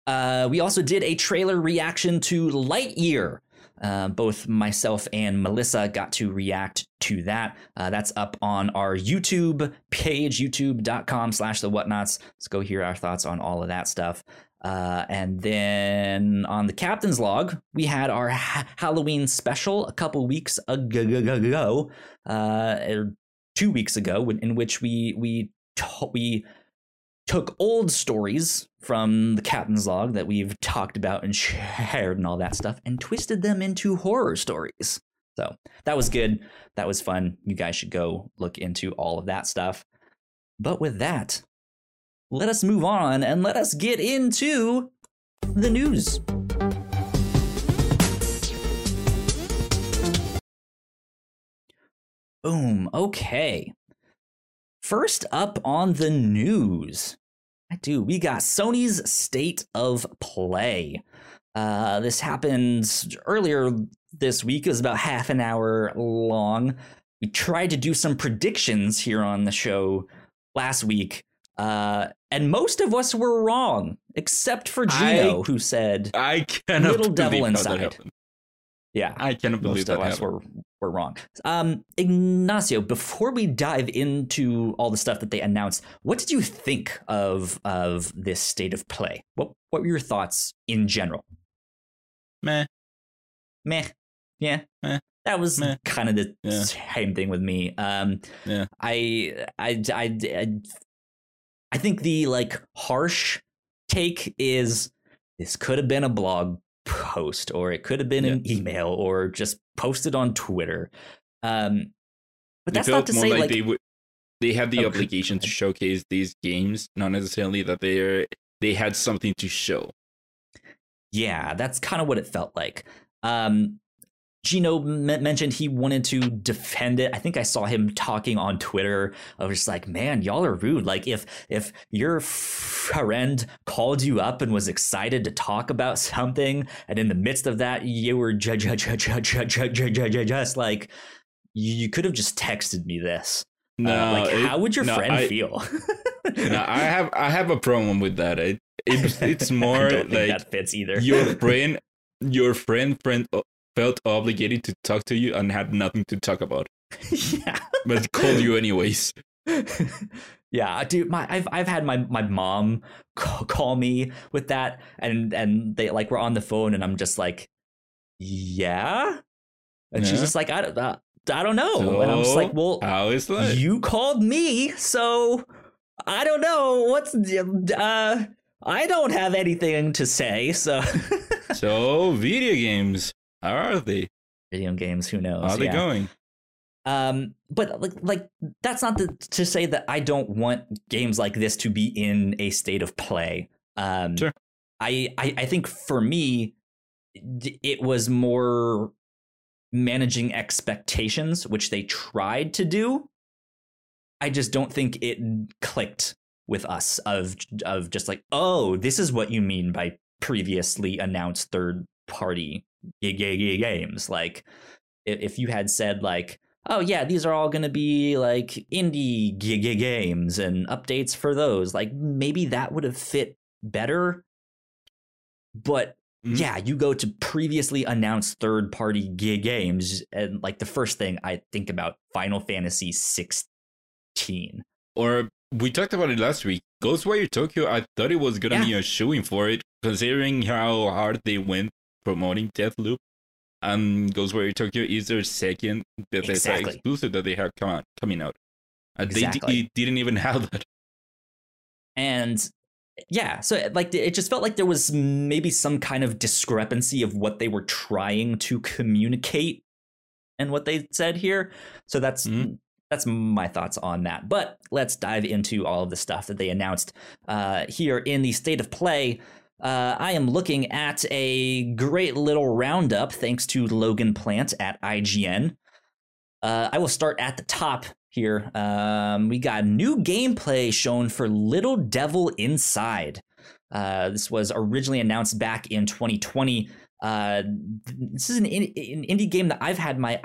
Uh, we also did a trailer reaction to Lightyear. Uh, both myself and Melissa got to react to that. Uh, that's up on our YouTube page, youtube.com slash the whatnots. Let's go hear our thoughts on all of that stuff. Uh, and then on the captain's log, we had our ha- Halloween special a couple weeks ago, uh, er, two weeks ago, in which we we t- we took old stories from the captain's log that we've talked about and shared and all that stuff and twisted them into horror stories. So that was good. That was fun. You guys should go look into all of that stuff. But with that, let us move on and let us get into the news. Boom. Okay. First up on the news, I do. We got Sony's State of Play. Uh, this happened earlier this week. It was about half an hour long. We tried to do some predictions here on the show last week, uh, and most of us were wrong, except for Gino, I- who said I cannot Little devil inside. Yeah, I cannot believe most that of us happened. were were wrong. Um, Ignacio, before we dive into all the stuff that they announced, what did you think of of this state of play? What what were your thoughts in general? Meh. Meh, yeah, Meh. that was Meh. kind of the Yeah. same thing with me. Um, Yeah. I, I I I I think the like harsh take is this could have been a blog post or it could have been an email or just posted on Twitter. Um, but They that's not felt to say like, like they would. They had the Oh, obligation to showcase these games, not necessarily that they they had something to show. Yeah, that's kind of what it felt like. Um, Gino m- mentioned he wanted to defend it. I think I saw him talking on Twitter. I was just like, "Man, y'all are rude. Like, if if your friend called you up and was excited to talk about something, and in the midst of that, you were ju- ju- ju- ju- ju- ju- ju- ju- ju- just like, you could have just texted me this. Uh, No, like, it- how would your no, friend I- feel? no, I have I have a problem with that. It, it's it's I more don't think like that fits either. your friend your friend friend felt obligated to talk to you and had nothing to talk about, yeah. but called you anyways. yeah, dude, my I've I've had my my mom call, call me with that, and and they like we're on the phone, and I'm just like, yeah, and she's just like, I don't, uh, I don't know, and I'm just like, well, How is that? you called me, so I don't know what's uh. I don't have anything to say, so so video games, how are they? video games, who knows? How are they yeah. going? Um, but like, like that's not the, to say that I don't want games like this to be in a state of play. Um, Sure. I, I, I think for me, it was more managing expectations, which they tried to do. I just don't think it clicked with us of of just like, oh, this is what you mean by previously announced third party games. Like, if you had said like, oh yeah, these are all going to be like indie games and updates for those, like maybe that would have fit better. But Mhm. yeah, you go to previously announced third party games, and like the first thing I think about Final Fantasy 16. Or we talked about it last week. Ghostwire Tokyo, I thought it was gonna Yeah. be a shooing for it, considering how hard they went promoting Deathloop. And Ghostwire Tokyo is their second Bethesda Exactly. exclusive that they have come out, coming out. And Exactly. they di- didn't even have that. and yeah so like it just felt like there was maybe some kind of discrepancy of what they were trying to communicate and what they said here so that's Mhm. that's my thoughts on that but let's dive into all of the stuff that they announced uh, here in the state of play uh, I am looking at a great little roundup thanks to Logan Plant at IGN. Uh, I will start at the top here. Um, we got new gameplay shown for Little Devil Inside. Uh, this was originally announced back in 2020. Uh, this is an, an indie game that I've had my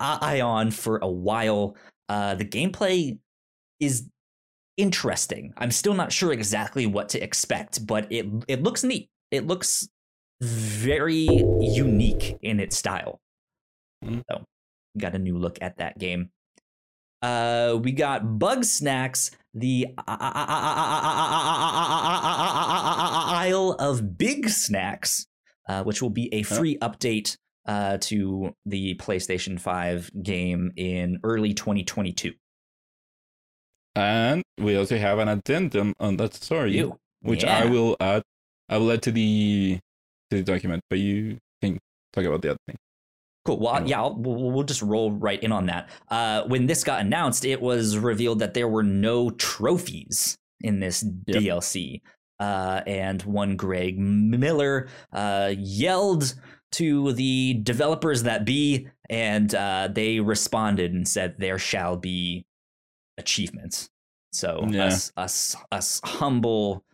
eye on for a while. Uh, the gameplay is interesting. I'm still not sure exactly what to expect, but it it looks neat. It looks very unique in its style. Mhm. So, got a new look at that game. Uh, we got Bugsnax, the Isle of Bigsnax, uh, which will be a free update uh, to the PlayStation 5 game in early 2022. And we also have an addendum on that story, which I will add. I will add to the to the document, but you can talk about the other thing. Cool. Well, yeah, I'll, we'll, we'll just roll right in on that. Uh, when this got announced, it was revealed that there were no trophies in this Yep. DLC. Uh, and one Greg Miller uh, yelled to the developers that be, and uh, they responded and said, "There shall be achievements." So Yeah. us, us, us humble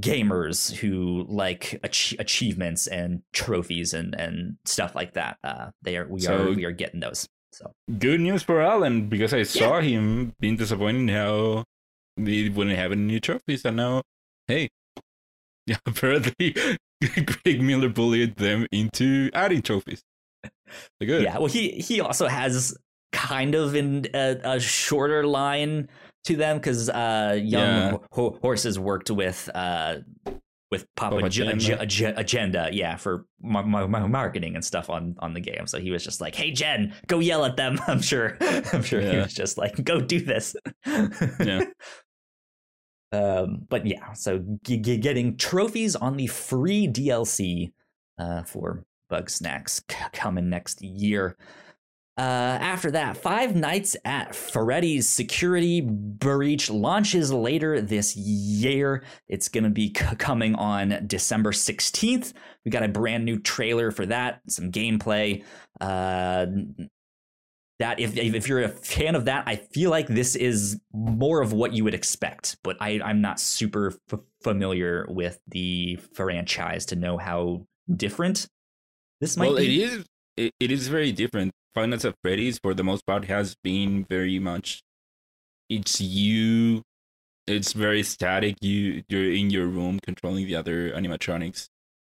gamers who like ach- achievements and trophies and and stuff like that. Uh, they are we So- are we are getting those. So Good news for Alan because I saw him being disappointed in how they wouldn't have any new trophies, and now, hey, yeah, apparently Greg Miller bullied them into adding trophies. So good. yeah, well he he also has kind of in a, a shorter line to them because uh, Young Yeah. Ho- Horses worked with uh with Papa, Papa Ag- Agenda. Ag- Ag- Agenda, yeah, for ma- marketing and stuff on on the game. So he was just like, "Hey Jen, go yell at them." I'm sure. I'm sure he was just like, "Go do this." Yeah. Um, but yeah, so g- g- getting trophies on the free DLC uh, for Bugsnax c- coming next year. Uh, after that, Five Nights at Freddy's Security Breach launches later this year. It's going to be c- coming on December 16th. We got a brand new trailer for that, some gameplay. Uh, that if if you're a fan of that, I feel like this is more of what you would expect. But I I'm not super f- familiar with the franchise to know how different this might well, it be. is. It, it is very different. Five Nights at Freddy's, for the most part, has been very much. It's you. It's very static. You you're in your room controlling the other animatronics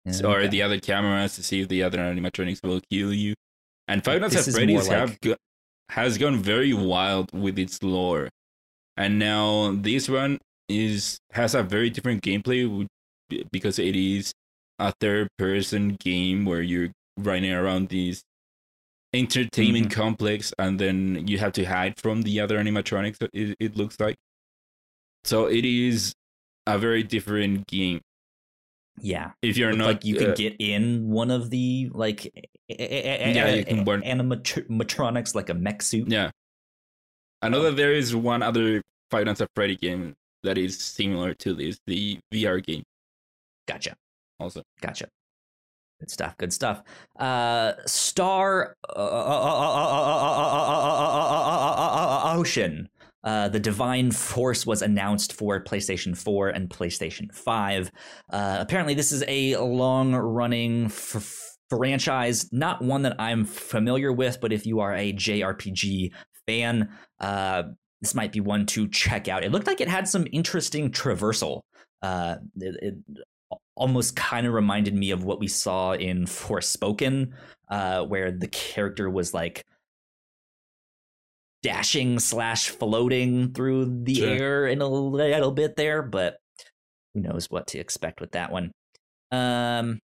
Yeah, or okay. the other cameras to see if the other animatronics will kill you. And Five Nights This at Freddy's more have go- has gone very wild with its lore, and now this one is has a very different gameplay because it is a third person game where you're running around these entertainment Mm-hmm. complex and then you have to hide from the other animatronics it, it looks like so it is a very different game yeah. if you're not like you uh, get in one of the like Yeah, you can burn- animatronics like a mech suit. Yeah. I know that there is one other Five Nights at Freddy game that is similar to this, the VR game Gotcha. also. Gotcha. Good stuff. Good stuff. Uh, Star Ocean. Uh, the Divine Force was announced for PlayStation 4 and PlayStation 5. Uh, apparently, this is a long running f- franchise, not one that I'm familiar with, but if you are a JRPG fan, uh, this might be one to check out. It looked like it had some interesting traversal. Uh, it, it almost kind of reminded me of what we saw in Forspoken, uh, where the character was like dashing slash floating through the Sure. air in a little bit there, but who knows what to expect with that one. Um,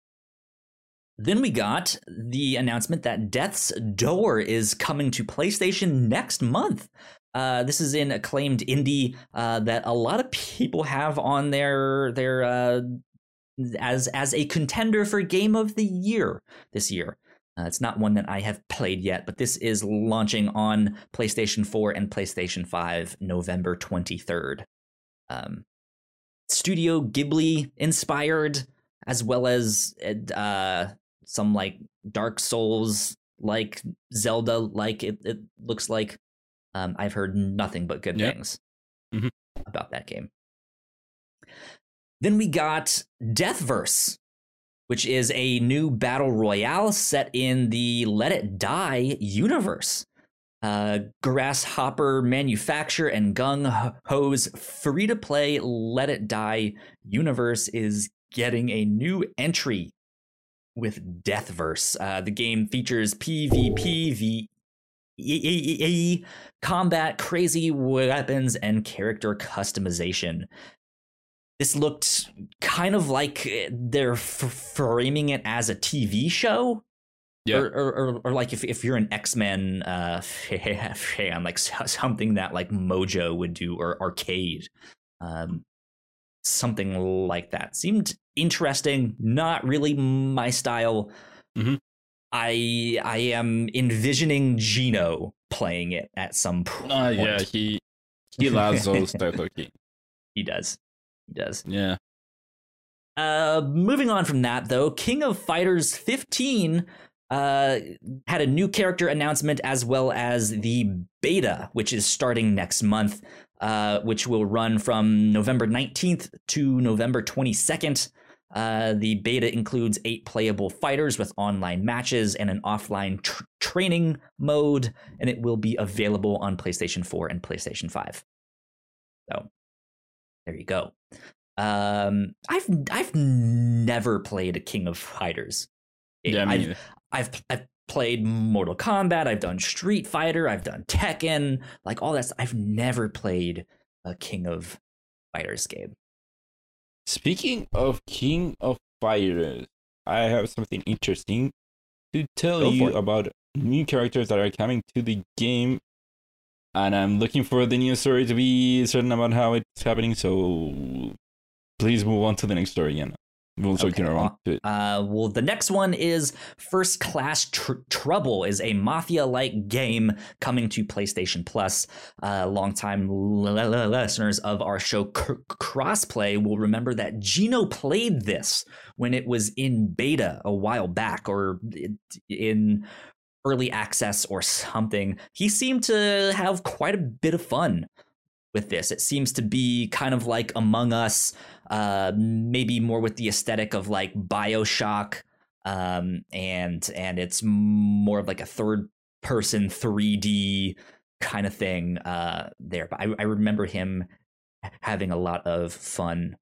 then we got the announcement that Death's Door is coming to PlayStation next month. Uh, this is an acclaimed indie uh, that a lot of people have on their their uh, as as a contender for Game of the Year this year. Uh, it's not one that I have played yet, but this is launching on PlayStation 4 and PlayStation 5 November 23rd. Um, Studio Ghibli inspired, as well as uh, some like Dark Souls like Zelda like it, it looks like. Um, I've heard nothing but good Yeah. things Mhm. about that game. Then we got Deathverse, which is a new battle royale set in the Let It Die universe. Uh, Grasshopper Manufacture and Gung Ho's free to play Let It Die universe is getting a new entry with Deathverse. Uh, the game features PvP, v- combat, crazy weapons, and character customization. This looked kind of like they're f- framing it as a TV show. Yeah. Or, or, or, or like if, if you're an X Men uh, fan, like something that like Mojo would do or arcade. Um, something like that. Seemed interesting, not really my style. Mhm. I I am envisioning Gino playing it at some point. Uh, yeah, he he loves those type of games. he does. He does. Yeah. Uh, moving on from that, though, King of Fighters 15 uh, had a new character announcement as well as the beta, which is starting next month, uh, which will run from November 19th to November 22nd. Uh, the beta includes eight playable fighters with online matches and an offline tr- training mode, and it will be available on PlayStation 4 and PlayStation 5. So, there you go. Um, I've I've never played a King of Fighters. Yeah, I've. I've I've played Mortal Kombat. I've done Street Fighter. I've done Tekken. Like all that. Stuff. I've never played a King of Fighters game. Speaking of King of Fighters, I have something interesting to tell Go you about new characters that are coming to the game. And I'm looking for the news story to be certain about how it's happening. So please move on to the next story and we'll Okay, circle around well, to it. Uh, well, the next one is First Class Tr- Trouble, is a mafia-like game coming to PlayStation Plus. Uh, longtime l- l- listeners of our show C- Crossplay will remember that Gino played this when it was in beta a while back, or in early access or something. He seemed to have quite a bit of fun with this. It seems to be kind of like Among Us, uh, maybe more with the aesthetic of like Bioshock, um, and and it's more of like a third person 3D kind of thing uh, there. But I, I remember him having a lot of fun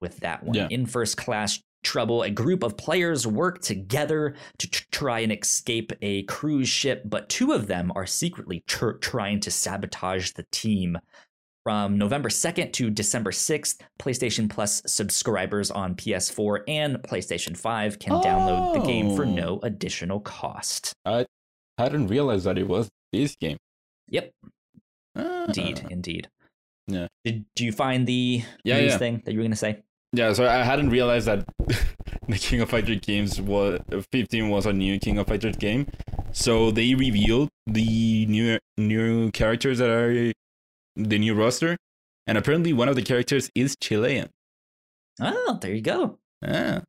with that one. Yeah. In First Class Trouble, a group of players work together to tr- try and escape a cruise ship, but two of them are secretly tr- trying to sabotage the team. From November 2nd to December 6th, PlayStation Plus subscribers on PS4 and PlayStation 5 can download the game for Oh. no additional cost. I hadn't realized that it was this game. Yep, Ah. indeed, indeed. Yeah. Did do you find the Yeah, news yeah. thing that you were going to say? Yeah, so I hadn't realized that the King of Fighters games was 15 was a new King of Fighters game. So they revealed the new new characters that are the new roster, and apparently one of the characters is Chilean. Oh, there you go. Ah,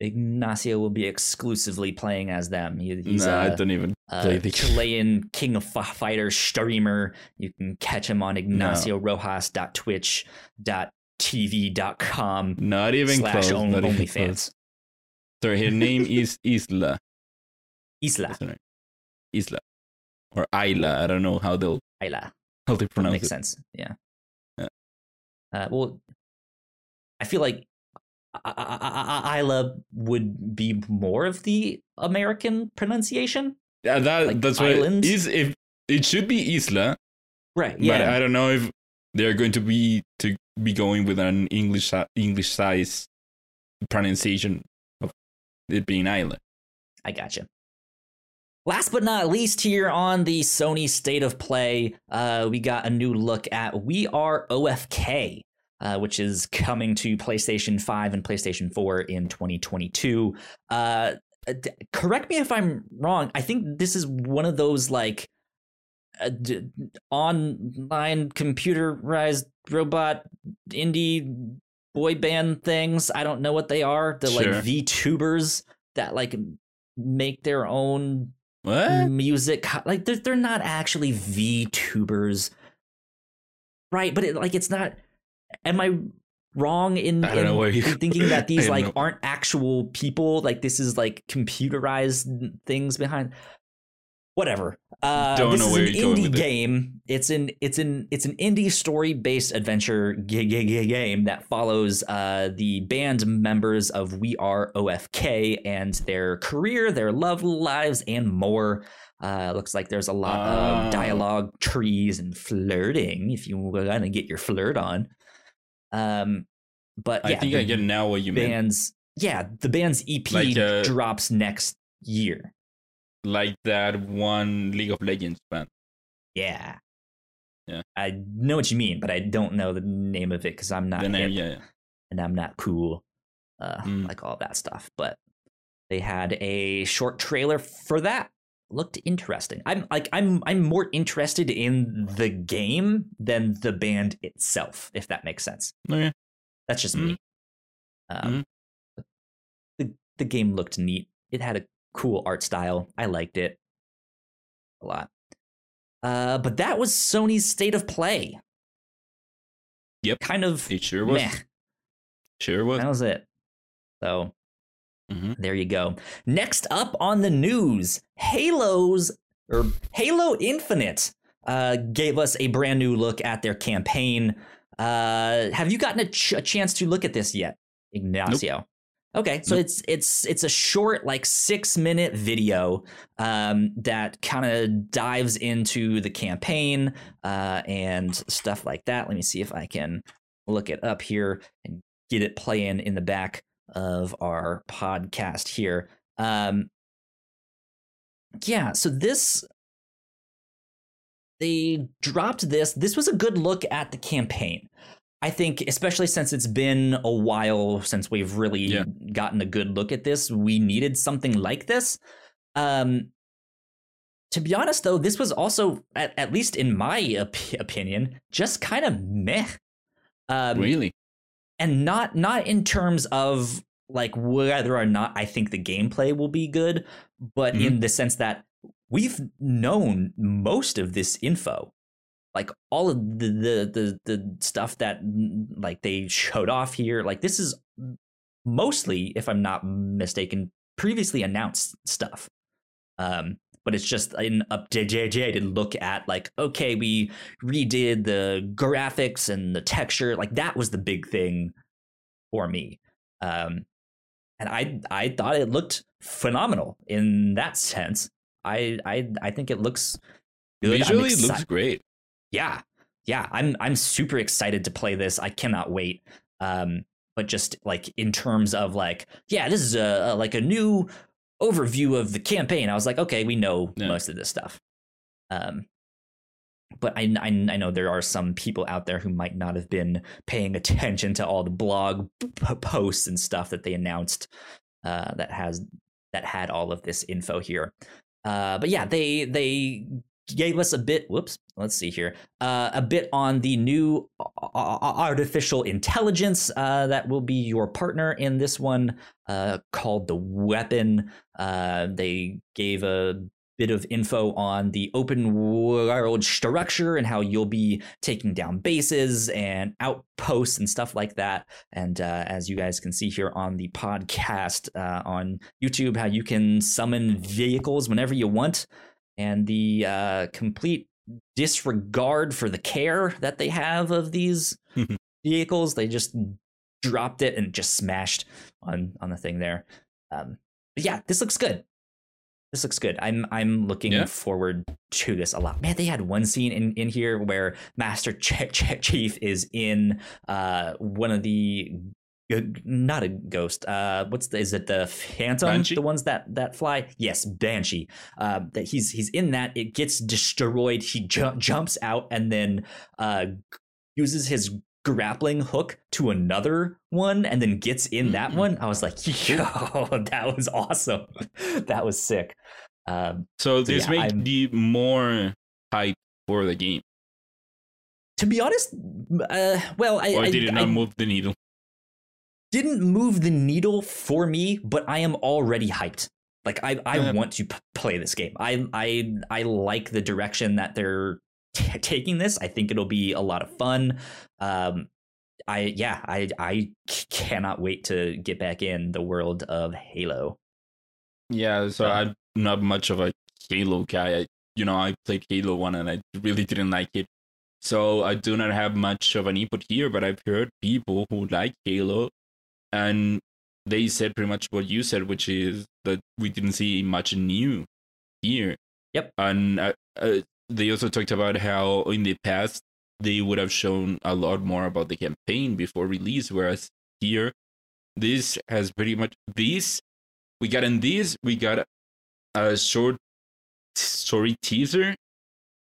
Ignacio will be exclusively playing as them. He, he's nah, I a, don't even play the. Chilean King of Fi- Fighters streamer. You can catch him on ignacioRojas.twitch.tv.com Not even slash close. on- not even close. OnlyFans. So her name is Isla. Isla. That's her name. Isla. Or Ayla. I don't know how they'll Isla. How they pronounce Makes it. sense. Yeah. Yeah. Uh, well, I feel like Isla would be more of the American pronunciation. Yeah, that Like that's what islands? is if it should be Isla, Right. but Yeah. I don't know if they're going to be to be going with an English English size pronunciation of it being Isla. I gotcha. Last but not least, here on the Sony State of Play, uh, we got a new look at We Are OFK, uh, which is coming to PlayStation 5 and PlayStation 4 in 2022. Uh, d- correct me if I'm wrong. I think this is one of those like uh, d- online computerized robot indie boy band things. I don't know what they are. The Sure. like VTubers that like make their own What? music like they're, they're not actually VTubers right but it, like it's not am I wrong in, I know in where you- thinking that these like know. aren't actual people? Like this is like computerized things behind. Whatever. Uh, Don't this know is an indie with it. game. It's an it's an it's an indie story based adventure g- g- g- game that follows uh, the band members of We Are OFK and their career, their love lives, and more. Uh, looks like there's a lot Ah. of dialogue trees and flirting if you want to get your flirt on. Um, but I yeah, think the I get now what you mean. yeah the band's EP Like, uh, drops next year. Like that one League of Legends fan. Yeah. Yeah. I know what you mean, but I don't know the name of it because I'm not The name, yeah, yeah. and I'm not cool, uh, Mm. like all that stuff. But they had a short trailer for that. Looked interesting. I'm like I'm I'm more interested in the game than the band itself, if that makes sense. Yeah. That's just Mm. me. Um, the the game looked neat. It had a cool art style. I liked it a lot. Uh, but that was Sony's state of play. Yep. Kind of It sure was. meh. Sure was. That was it. So Mhm. there you go. Next up on the news, Halo's or Halo Infinite uh, gave us a brand new look at their campaign. Uh, have you gotten a, ch- a chance to look at this yet, Ignacio? Okay, so it's it's it's a short, like six minute video um, that kind of dives into the campaign uh, and stuff like that. Let me see if I can look it up here and get it playing in the back of our podcast here. Um, yeah, so this they dropped this. This was a good look at the campaign. I think, especially since it's been a while since we've really Yeah. gotten a good look at this, we needed something like this. Um, to be honest, though, this was also, at, at least in my op- opinion, just kind of meh. Um, really? and not not in terms of like whether or not I think the gameplay will be good, but in the sense that we've known most of this info, like all of the the the, the stuff that like they showed off here. Like this is mostly, if I'm not mistaken, previously announced stuff. Um, but it's just an updated look at like, okay, we redid the graphics and the texture. Like that was the big thing for me. Um, and I I thought it looked phenomenal in that sense. I I I think it looks good. Visually, it looks great. Yeah. Yeah. I'm i'm super excited to play this. I cannot wait. Um but just like in terms of like yeah this is a, a like a new overview of the campaign i was like okay we know Yeah. most of this stuff. Um but I, I I know there are some people out there who might not have been paying attention to all the blog p- posts and stuff that they announced uh, that has that had all of this info here. Uh, but yeah, they they gave us a bit. Whoops, let's see here. Uh, a bit on the new a- a- artificial intelligence uh, that will be your partner in this one, uh, called the Weapon. Uh, they gave a bit of info on the open world structure and how you'll be taking down bases and outposts and stuff like that. And uh, as you guys can see here on the podcast uh, on YouTube, how you can summon vehicles whenever you want, and the uh, complete disregard for the care that they have of these vehicles. They just dropped it and just smashed on on the thing there. Um, but yeah, this looks good. This looks good. I'm I'm looking Yeah. forward to this a lot. Man, they had one scene in, in here where Master Ch- Ch- Chief is in uh one of the not a ghost. Uh, what's the is it the Phantom? Banshee? The ones that that fly? Yes, Banshee. Uh, that he's he's in that. It gets destroyed. He ju- jumps out and then uh uses his grappling hook to another one and then gets in that Mhm. one. I was like, yo, that was awesome. that was sick. Um, So this yeah, makes the more hype for the game. to be honest, uh, well, I, Or I, did it I not move the needle? Didn't move the needle for me, but I am already hyped. Like I, I Yeah. want to p- play this game. I, I, I like the direction that they're t- taking this. I think it'll be a lot of fun. Um, I yeah, I I cannot wait to get back in the world of Halo. Yeah, so. I'm not much of a Halo guy. I, you know, I played Halo 1 and I really didn't like it. So I do not have much of an input here, but I've heard people who like Halo and they said pretty much what you said, which is that we didn't see much new here. Yep. And uh, uh, they also talked about how in the past they would have shown a lot more about the campaign before release, whereas here, this has pretty much this we got in this we got a short story teaser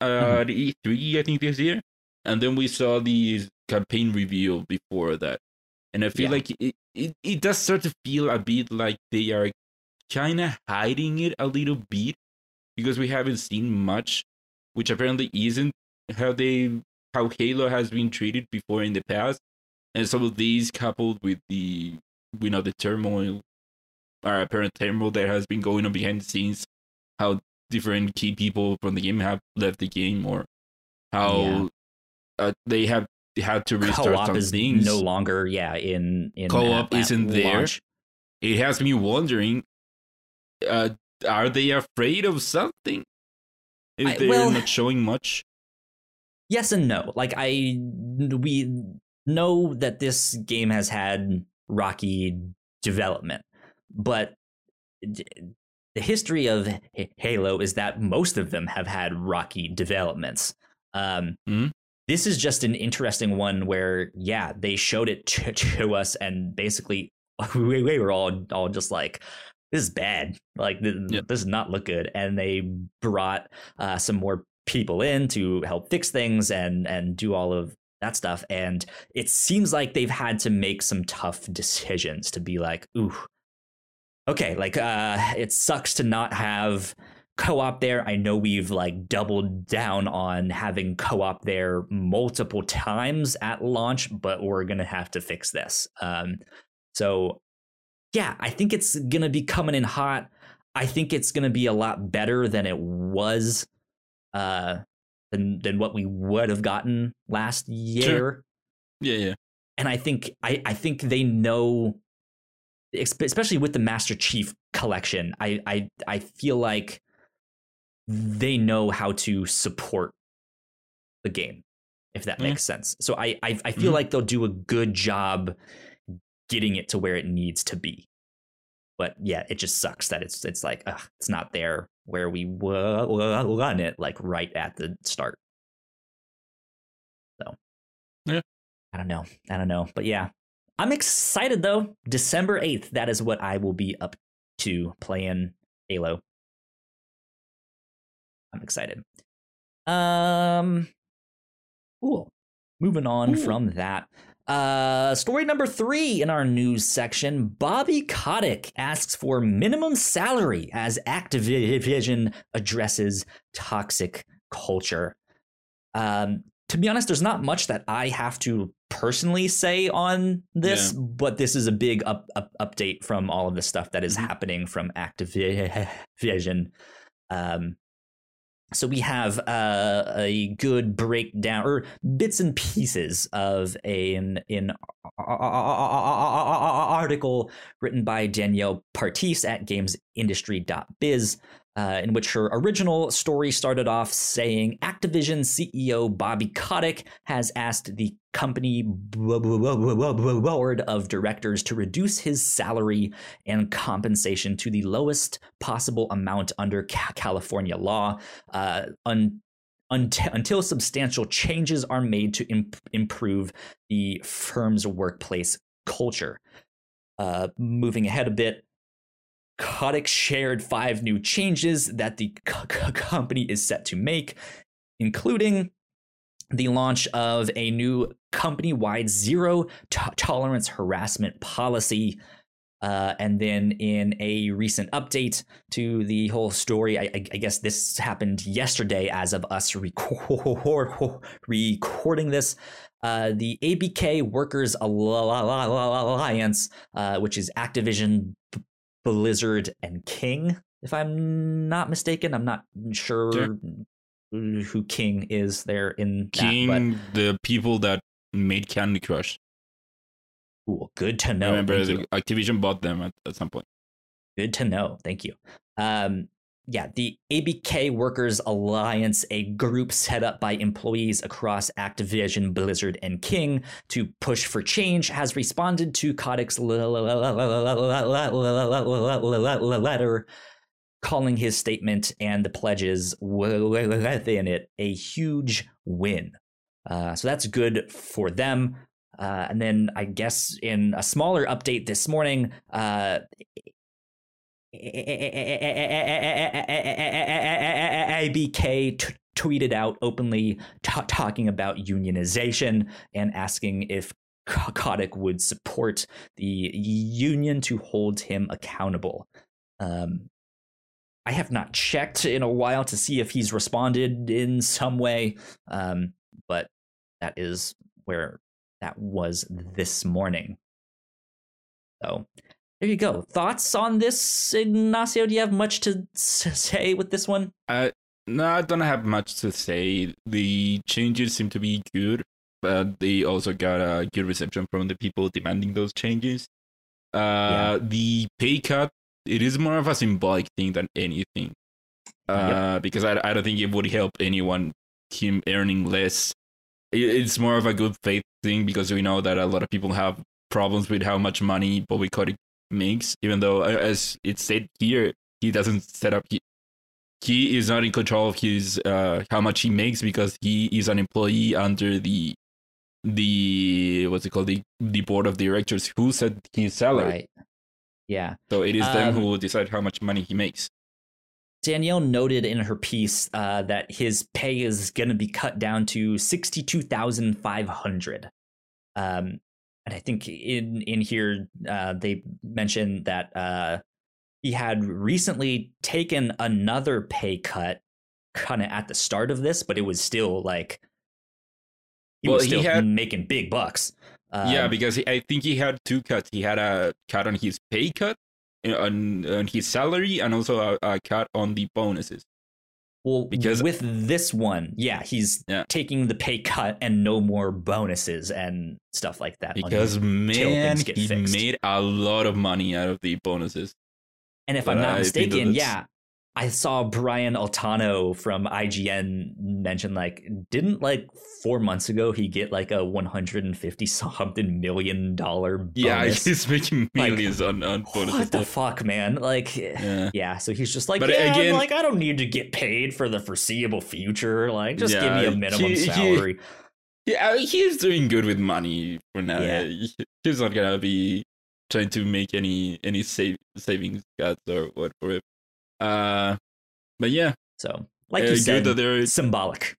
uh Mhm. the E3 I think this year and then we saw the campaign reveal before that and I feel Yeah. like it, it it does start to feel a bit like they are kind of hiding it a little bit because we haven't seen much which apparently isn't how they how Halo has been treated before in the past and some of these coupled with the we know the turmoil or apparent turmoil that has been going on behind the scenes how different key people from the game have left the game or how Yeah. uh, they have had to restart Co-op some is things no longer yeah in in Co-op isn't there. launch. it has me wondering uh, are they afraid of something if I- they're well- not showing much yes and no. Like I, we know that this game has had rocky development, but the history of H- Halo is that most of them have had rocky developments. Um, Mhm. This is just an interesting one where, yeah, they showed it to, to us, and basically we, we were all all just like, "This is bad. Like th- Yeah. this does not look good." And they brought uh, some more people in to help fix things and and do all of that stuff and it seems like they've had to make some tough decisions to be like ooh okay like uh it sucks to not have co-op there. I know we've like doubled down on having co-op there multiple times at launch but we're gonna have to fix this. Um so yeah i think it's gonna be coming in hot. I think it's gonna be a lot better than it was uh than than what we would have gotten last year. Yeah yeah. And I think I, I think they know, especially with the Master Chief collection. I I I feel like they know how to support the game, if that Yeah. makes sense. So I I, I feel Mhm. like they'll do a good job getting it to where it needs to be. But yeah, it just sucks that it's it's like ugh, it's not there where we wa- wa- want it like right at the start. So Yeah. I don't know. I don't know. But yeah. I'm excited though. December 8th, that is what I will be up to playing Halo. I'm excited. Um cool. Moving on Ooh. from that. Uh story number 3 in our news section. Bobby Kotick asks for minimum salary as Activision addresses toxic culture. Um to be honest, there's not much that I have to personally say on this, but this is a big up, up, update from all of the stuff that is Mhm. happening from Activision. Um, so we have uh, a good breakdown or bits and pieces of an an article written by Danielle Partis at GamesIndustry.biz uh, in which her original story started off saying Activision CEO Bobby Kotick has asked the company board of directors to reduce his salary and compensation to the lowest possible amount under California law uh, un- until substantial changes are made to imp- improve the firm's workplace culture. Uh, moving ahead a bit, Kotick shared five new changes that the co- co- company is set to make, including the launch of a new company wide zero to- tolerance harassment policy. Uh, and then in a recent update to the whole story, I, I, guess this happened yesterday as of us record, recording this. Uh, the ABK Workers Alliance, uh, which is Activision, Blizzard, and King, if I'm not mistaken. I'm not sure Sure. who King is there in that, but king the people that made candy crush Cool. Good to I know. remember Thank you. the Activision bought them at, at some point. Good to know. Thank you. Um, yeah, the ABK Workers Alliance, a group set up by employees across Activision, Blizzard, and King to push for change, has responded to Kotick's letter, calling his statement and the pledges within it a huge win. Uh, so that's good for them. Uh, and then I guess in a smaller update this morning, uh, ABK t- tweeted out openly t- talking about unionization and asking if Kotick would support the union to hold him accountable. Um, I have not checked in a while to see if he's responded in some way, um, but that is where that was this morning. So there you go. Thoughts on this, Ignacio? Do you have much to say with this one? Uh, no, I don't have much to say. The changes seem to be good, but they also got a good reception from the people demanding those changes. Uh, The pay cut, it is more of a symbolic thing than anything. Uh, Because I, I don't think it would help anyone, him earning less. It, it's more of a good faith thing because we know that a lot of people have problems with how much money Bobby Kotick makes, even though, uh, as it said here, he doesn't set up. He, he is not in control of his uh how much he makes because he is an employee under the the what's it called the the board of directors who set his salary. Right. Yeah. So it is them Um, who will decide how much money he makes. Danielle noted in her piece uh, that his pay is going to be cut down to sixty-two thousand five hundred. Um, and I think in in here uh, they mentioned that uh, he had recently taken another pay cut, kind of at the start of this, but it was still like he Well, was he still had- making big bucks. yeah, Um, because he, I think he had two cuts. He had a cut on his pay cut, uh, on, on his salary, and also a, a cut on the bonuses. Well, Because- with this one, yeah, he's Yeah. taking the pay cut and no more bonuses and stuff like that. Because man, he fixed. made a lot of money out of the bonuses. and if but I'm not I mistaken, yeah, I saw Brian Altano from IGN mention like, didn't like four months ago he get like a 150 something million dollar bonus? Yeah, he's making Like, millions on on bonuses. what the fuck, man? Like, yeah. yeah. So he's just like, But yeah, again- like I don't need to get paid for the foreseeable future. Like, just give me a minimum he- he- salary. Yeah, he's doing good with money for now. Yeah. He's not gonna be trying to make any any save, savings cuts or what for it. Uh, but yeah, So, like uh, you said, that there. symbolic.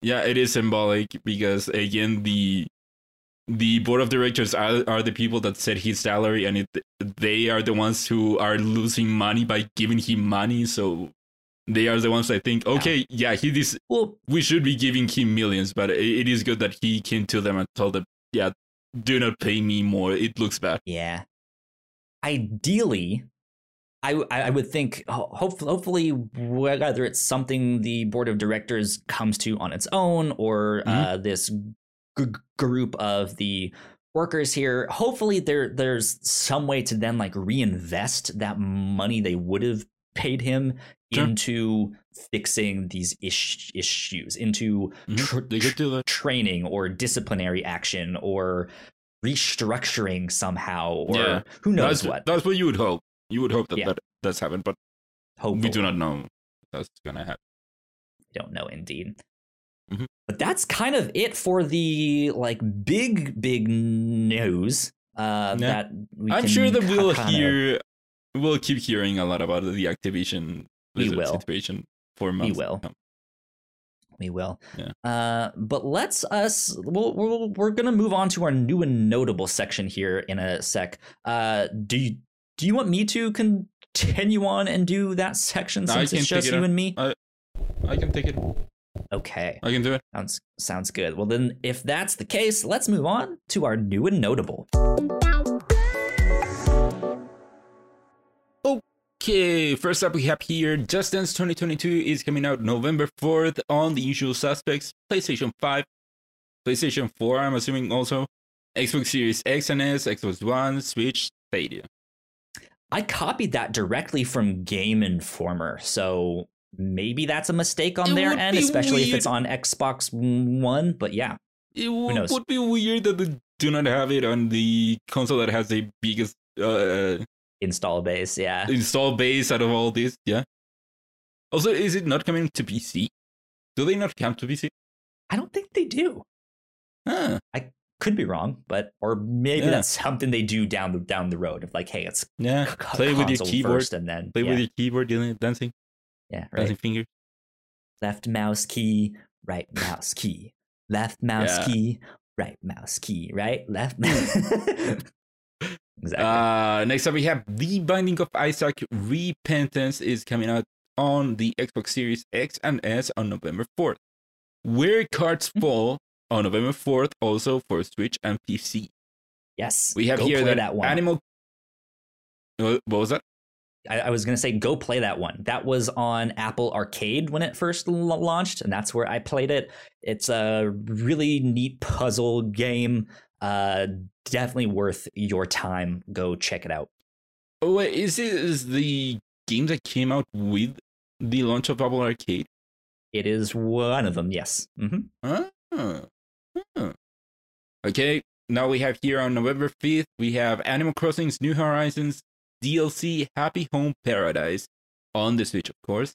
Yeah, it is symbolic because again, the the board of directors are, are the people that set his salary, and it they are the ones who are losing money by giving him money. So they are the ones that think, okay, yeah, he this Well, we should be giving him millions, but it, it is good that he came to them and told them, yeah, do not pay me more. It looks bad. yeah. Ideally, I I would think hopefully hopefully whether it's something the board of directors comes to on its own or uh, this g- group of the workers here, hopefully there there's some way to then like reinvest that money they would have paid him Sure. into fixing these ish- issues, into Mhm. tr- do training or disciplinary action or restructuring somehow or Yeah. who knows that's, what. That's what you would hope. You would hope that Yeah. that does happen, but Hopefully. we do not know that's gonna happen. don't know indeed. Mhm. But that's kind of it for the like big big news uh Yeah. that we I'm sure that we'll kinda- hear, we'll keep hearing a lot about the Activision We will. situation for months. to will. we will. Yeah. Uh but let's us we'll, we'll, we're going to move on to our new and notable section here in a sec. Uh do you do you want me to continue on and do that section since it's just you and me? I can take it. Okay. I can do it. Sounds sounds good. Well then if that's the case, let's move on to our new and notable. Okay, first up we have here Just Dance 2022 is coming out November 4th on the usual suspects PlayStation 5, PlayStation 4, I'm assuming also, Xbox Series X and S, Xbox One, Switch, Stadia. I copied that directly from Game Informer, so maybe that's a mistake on It their end, especially if it's on Xbox One. But yeah, It w- would be weird that they do not have it on the console that has the biggest uh, install base. Yeah, install base out of all this. Yeah. Also, is it not coming to PC? Do they not come to PC? I don't think they do. Ah, Could be wrong, but or maybe Yeah. that's something they do down the down the road of like, hey, it's yeah. c- Play with your keyboard. first, and then Play yeah, with your keyboard, dealing dancing, yeah, dancing right. fingers. Left mouse key, right mouse key, left mouse Yeah. key, right mouse key, right left. exactly. Uh, next up, we have The Binding of Isaac Repentance is coming out on the Xbox Series X and S on November 4th. Where Cards Hmm. Fall on November 4th, also for Switch and PC. yes, We have here that, that one. Animal. What was that? I, I was gonna say go play that one. That was on Apple Arcade when it first l- launched, and that's where I played it. It's a really neat puzzle game. Uh, definitely worth your time. Go check it out. Oh, wait, is it is the game that came out with the launch of Apple Arcade? It is one of them. Yes. hmm Ah, ah. Okay, now we have here on November 5th, we have Animal Crossing's New Horizons DLC Happy Home Paradise on the Switch, of course.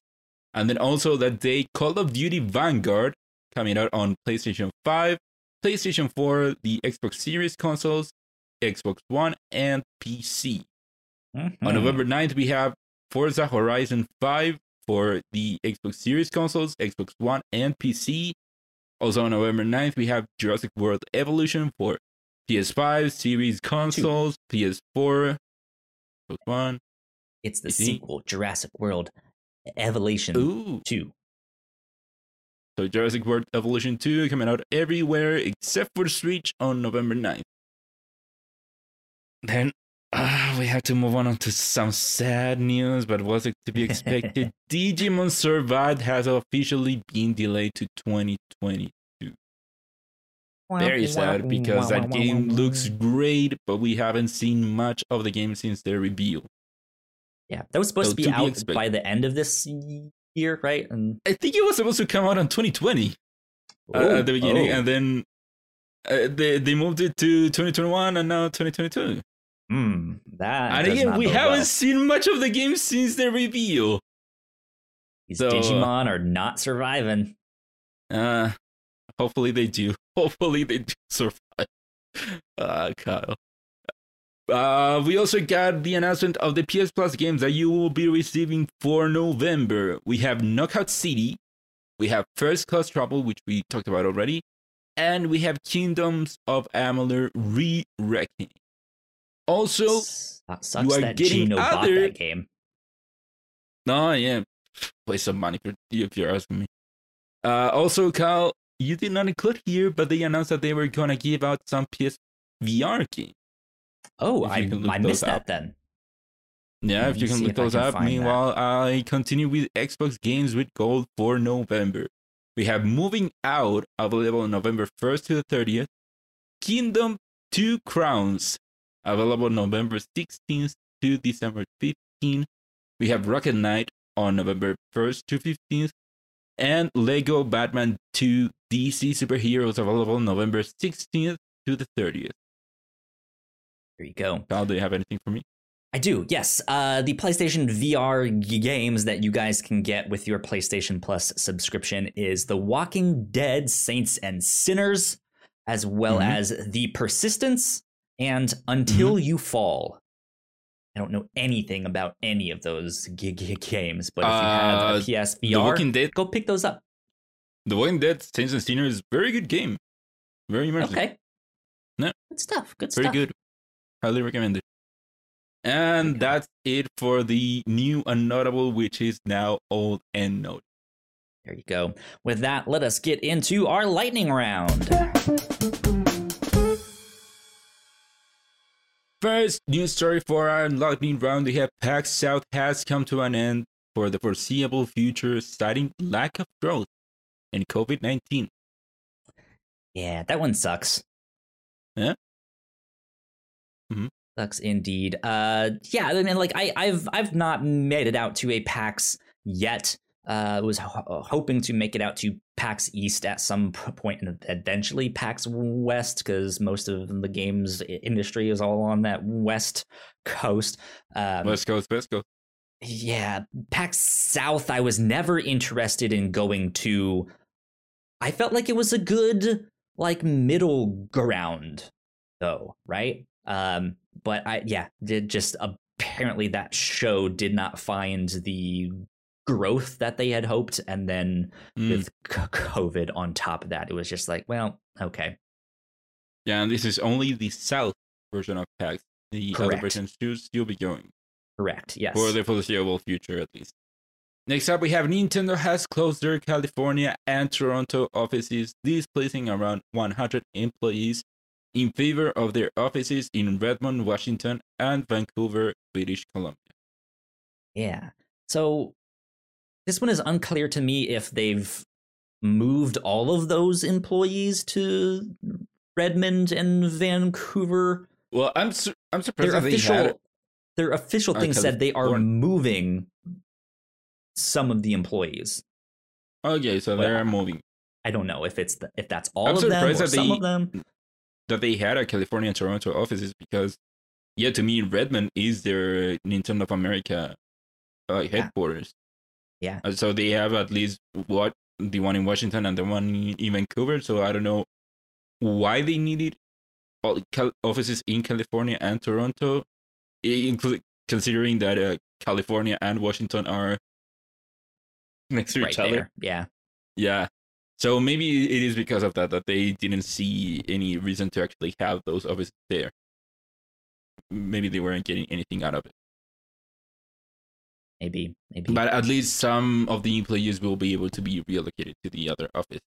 And then also that day, Call of Duty Vanguard coming out on PlayStation 5, PlayStation 4, the Xbox Series consoles, Xbox One, and PC. On Mhm. November 9th, we have Forza Horizon 5 for the Xbox Series consoles, Xbox One, and PC. Also on November 9th, we have Jurassic World Evolution for PS5, Series consoles, PS4, Xbox One. It's the PC. sequel, Jurassic World Evolution Ooh. Two. So Jurassic World Evolution 2 coming out everywhere except for the Switch on November 9th. Then uh, we have to move on to some sad news, but was it to be expected? Digimon Survived has officially been delayed to 2020. Very sad because that game looks great, but we haven't seen much of the game since their reveal. Yeah, that was supposed So to be to be out expected. by the end of this year, right? And I think it was supposed to come out in 2020 uh, at the beginning, Oh. and then uh, they they moved it to 2021 and now 2022. Hmm, that and again, we haven't well. seen much of the game since the reveal. These so, uh, Digimon are not surviving. Uh, hopefully they do. Hopefully they do survive. Uh, Kyle. Uh, we also got the announcement of the PS Plus games that you will be receiving for November. We have Knockout City, we have First Class Trouble, which we talked about already, and we have Kingdoms of Amalur Re-Reckoning. Also, uh, sucks are that getting Gino bought other- that game. No, yeah, waste of money for if you're asking me. Uh, also, Kyle, you did not include here, but they announced that they were gonna give out some PS VR games. Oh, I, you I missed that up. then. Yeah, Let if you can look those up. find that. Meanwhile, I continue with Xbox Games with Gold for November. We have Moving Out available on November 1st to the 30th. Kingdom Two Crowns available November 16th to December 15th. We have Rocket Knight on November 1st to 15th. And Lego Batman 2 DC Superheroes available November 16th to the 30th. There you go. Kyle, do you have anything for me? I do, yes. Uh, the PlayStation VR games that you guys can get with your PlayStation Plus subscription is The Walking Dead Saints and Sinners, as well Mhm. as The Persistence and Until Mm-hmm. You Fall. I don't know anything about any of those g- g- games, but if you have Uh, a PS The VR, Walking Dead go pick those up. The Walking Dead Saints and Sinners is a very good game. Very immersive. Okay. No. Good stuff. Good Very stuff. Very good. Highly recommended. And Okay. that's it for the new and notable, which is now old and noted. There you go. With that, let us get into our lightning round. First news story for our lightning round. We have PAX South has come to an end for the foreseeable future, citing lack of growth and COVID 19. Yeah, that one sucks. Yeah? Mhm. Sucks indeed. Uh, yeah, I mean, like I, I've I've not made it out to a PAX yet. Uh, was ho- hoping to make it out to PAX East at some point, and eventually PAX West, because most of the games industry is all on that West coast. Um, Let's go, let's yeah, PAX South, I was never interested in going to. I felt like it was a good, like, middle ground, though, right? Um, but I, yeah, did just apparently that show did not find the growth that they had hoped. And then Mm. with c- COVID on top of that, it was just like, well, okay. Yeah, and this is only the south version of PAX. The other Correct. versions should still be going. Correct. Yes. for the foreseeable future at least. Next up, we have Nintendo has closed their California and Toronto offices, displacing around 100 employees in favor of their offices in Redmond, Washington, and Vancouver, British Columbia. Yeah. So this one is unclear to me if they've moved all of those employees to Redmond and Vancouver. Well, I'm su- I'm surprised Their they official their official thing said they are California. moving some of the employees. Okay, so Well, they're moving. I don't know if it's the, if that's all I'm of them or that some they- of them. That they had a California and Toronto offices because, yeah, to me, Redmond is their Nintendo of America uh, headquarters. Yeah. Uh, so they have at least what the one in Washington and the one in, Vancouver. So I don't know why they needed offices in California and Toronto, including considering that uh, California and Washington are next to Right each other. there. Yeah. Yeah. So maybe it is because of that that they didn't see any reason to actually have those offices there. Maybe they weren't getting anything out of it. Maybe. Maybe. But at least some of the employees will be able to be reallocated to the other office.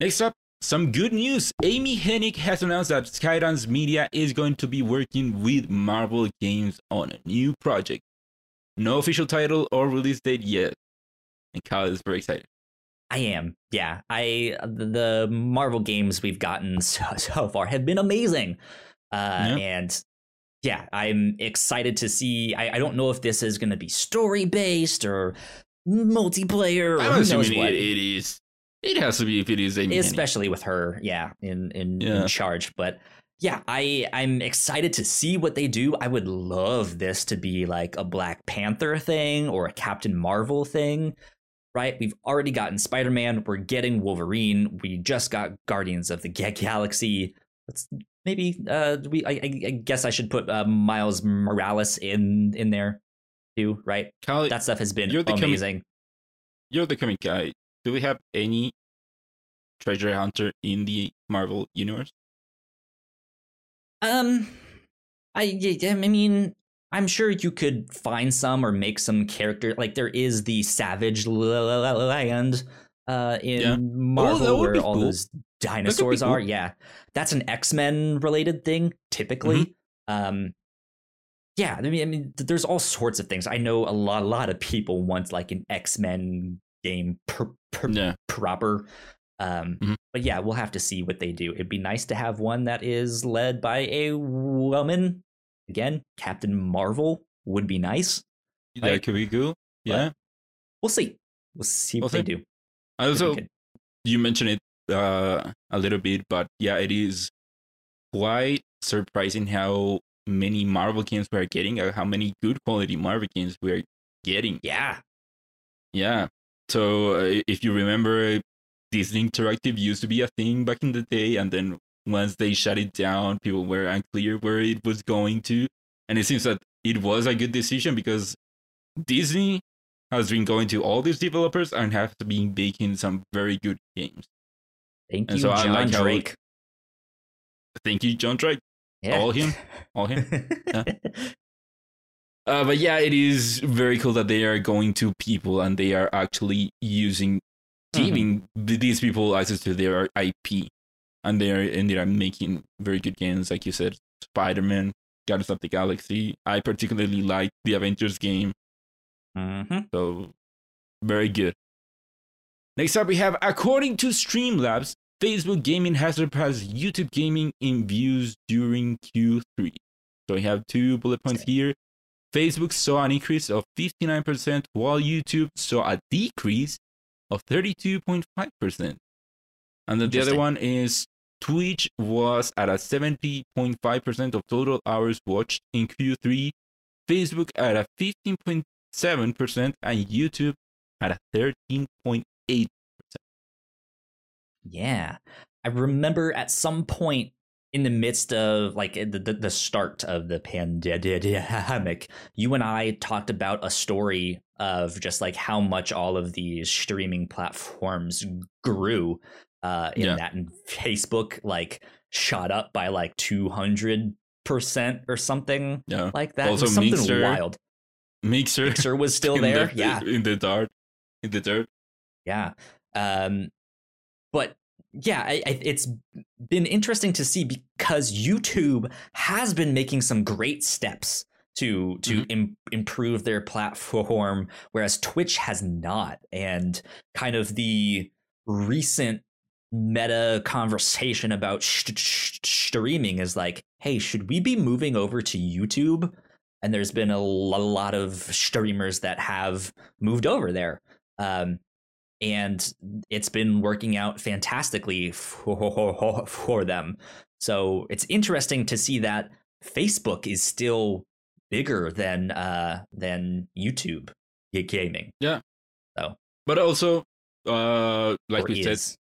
Next up, some good news. Amy Hennig has announced that Skydance Media is going to be working with Marvel Games on a new project. No official title or release date yet. And Kyle is very excited. I am. Yeah. I the Marvel games we've gotten so, so far have been amazing. Uh Yeah. and yeah, I'm excited to see I, I don't know if this is gonna be story based or multiplayer or I'm assuming what. it, it is. It has to be if it is Hennig. Especially with her, yeah, in in, Yeah. in charge. But yeah, I I'm excited to see what they do. I would love this to be like a Black Panther thing or a Captain Marvel thing. Right? We've already gotten Spider-Man, we're getting Wolverine, we just got Guardians of the Galaxy. Let's maybe uh we I, I guess I should put uh, Miles Morales in in there too, right? Kyle, That stuff has been You're the comic- amazing. you're the comic guy. Do we have any treasure hunter in the Marvel universe? Um, I yeah, I mean, I'm sure you could find some or make some character. Like there is the Savage Land uh, in Yeah. Marvel that would where all cool. those dinosaurs cool. are. Yeah, that's an X Men related thing typically. Mm-hmm. Um, yeah, I mean, I mean, there's all sorts of things. I know a lot, a lot of people want like an X Men game per, per, Yeah. proper. Um, Mhm. But yeah, we'll have to see what they do. It'd be nice to have one that is led by a woman. Again, Captain Marvel would be nice. That could be cool. Yeah. We'll see. We'll see what We'll they see. do. I Also, you mentioned it uh, a little bit, but yeah, it is quite surprising how many Marvel games we are getting, or how many good quality Marvel games we are getting. yeah, Yeah. So uh, if you remember, Disney Interactive used to be a thing back in the day, and then once they shut it down, people were unclear where it was going to, and it seems that it was a good decision because Disney has been going to all these developers and have been making some very good games. Thank And you, so John like how- Drake. Thank you, John Drake. Yeah. all him, all him. Uh, but yeah, it is very cool that they are going to people and they are actually using, Mhm. giving th- these people access to their IP, and they are and they are making very good games, like you said, Spider Man, Guardians of the Galaxy. I particularly like the Avengers game, Mhm. so very good. Next up, we have according to Streamlabs, Facebook Gaming has surpassed YouTube Gaming in views during Q3. So we have two bullet points here. Facebook saw an increase of 59%, while YouTube saw a decrease of 32.5%. And then the other one is Twitch was at a 70.5% of total hours watched in Q3, Facebook at a 15.7%, and YouTube at a 13.8%. Yeah. I remember at some point in the midst of like the, the, the start of the pandemic, you and I talked about a story of just like how much all of these streaming platforms grew uh, in Yeah. that. And Facebook like shot up by like 200% or something Yeah. like that. Also something Mixer. wild. Mixer, Mixer was still there. the- yeah. In the dirt. In the dirt. Yeah. Um, but yeah, I, I, it's been interesting to see because YouTube has been making some great steps to to Im- improve their platform, whereas Twitch has not. And kind of the recent meta conversation about sh- sh- streaming is like, hey, should we be moving over to YouTube? And there's been a lot of streamers that have moved over there. Um, and it's been working out fantastically for, for them. So it's interesting to see that Facebook is still bigger than uh, than YouTube ga- gaming. Yeah. Oh, but also, uh, like or we said, is.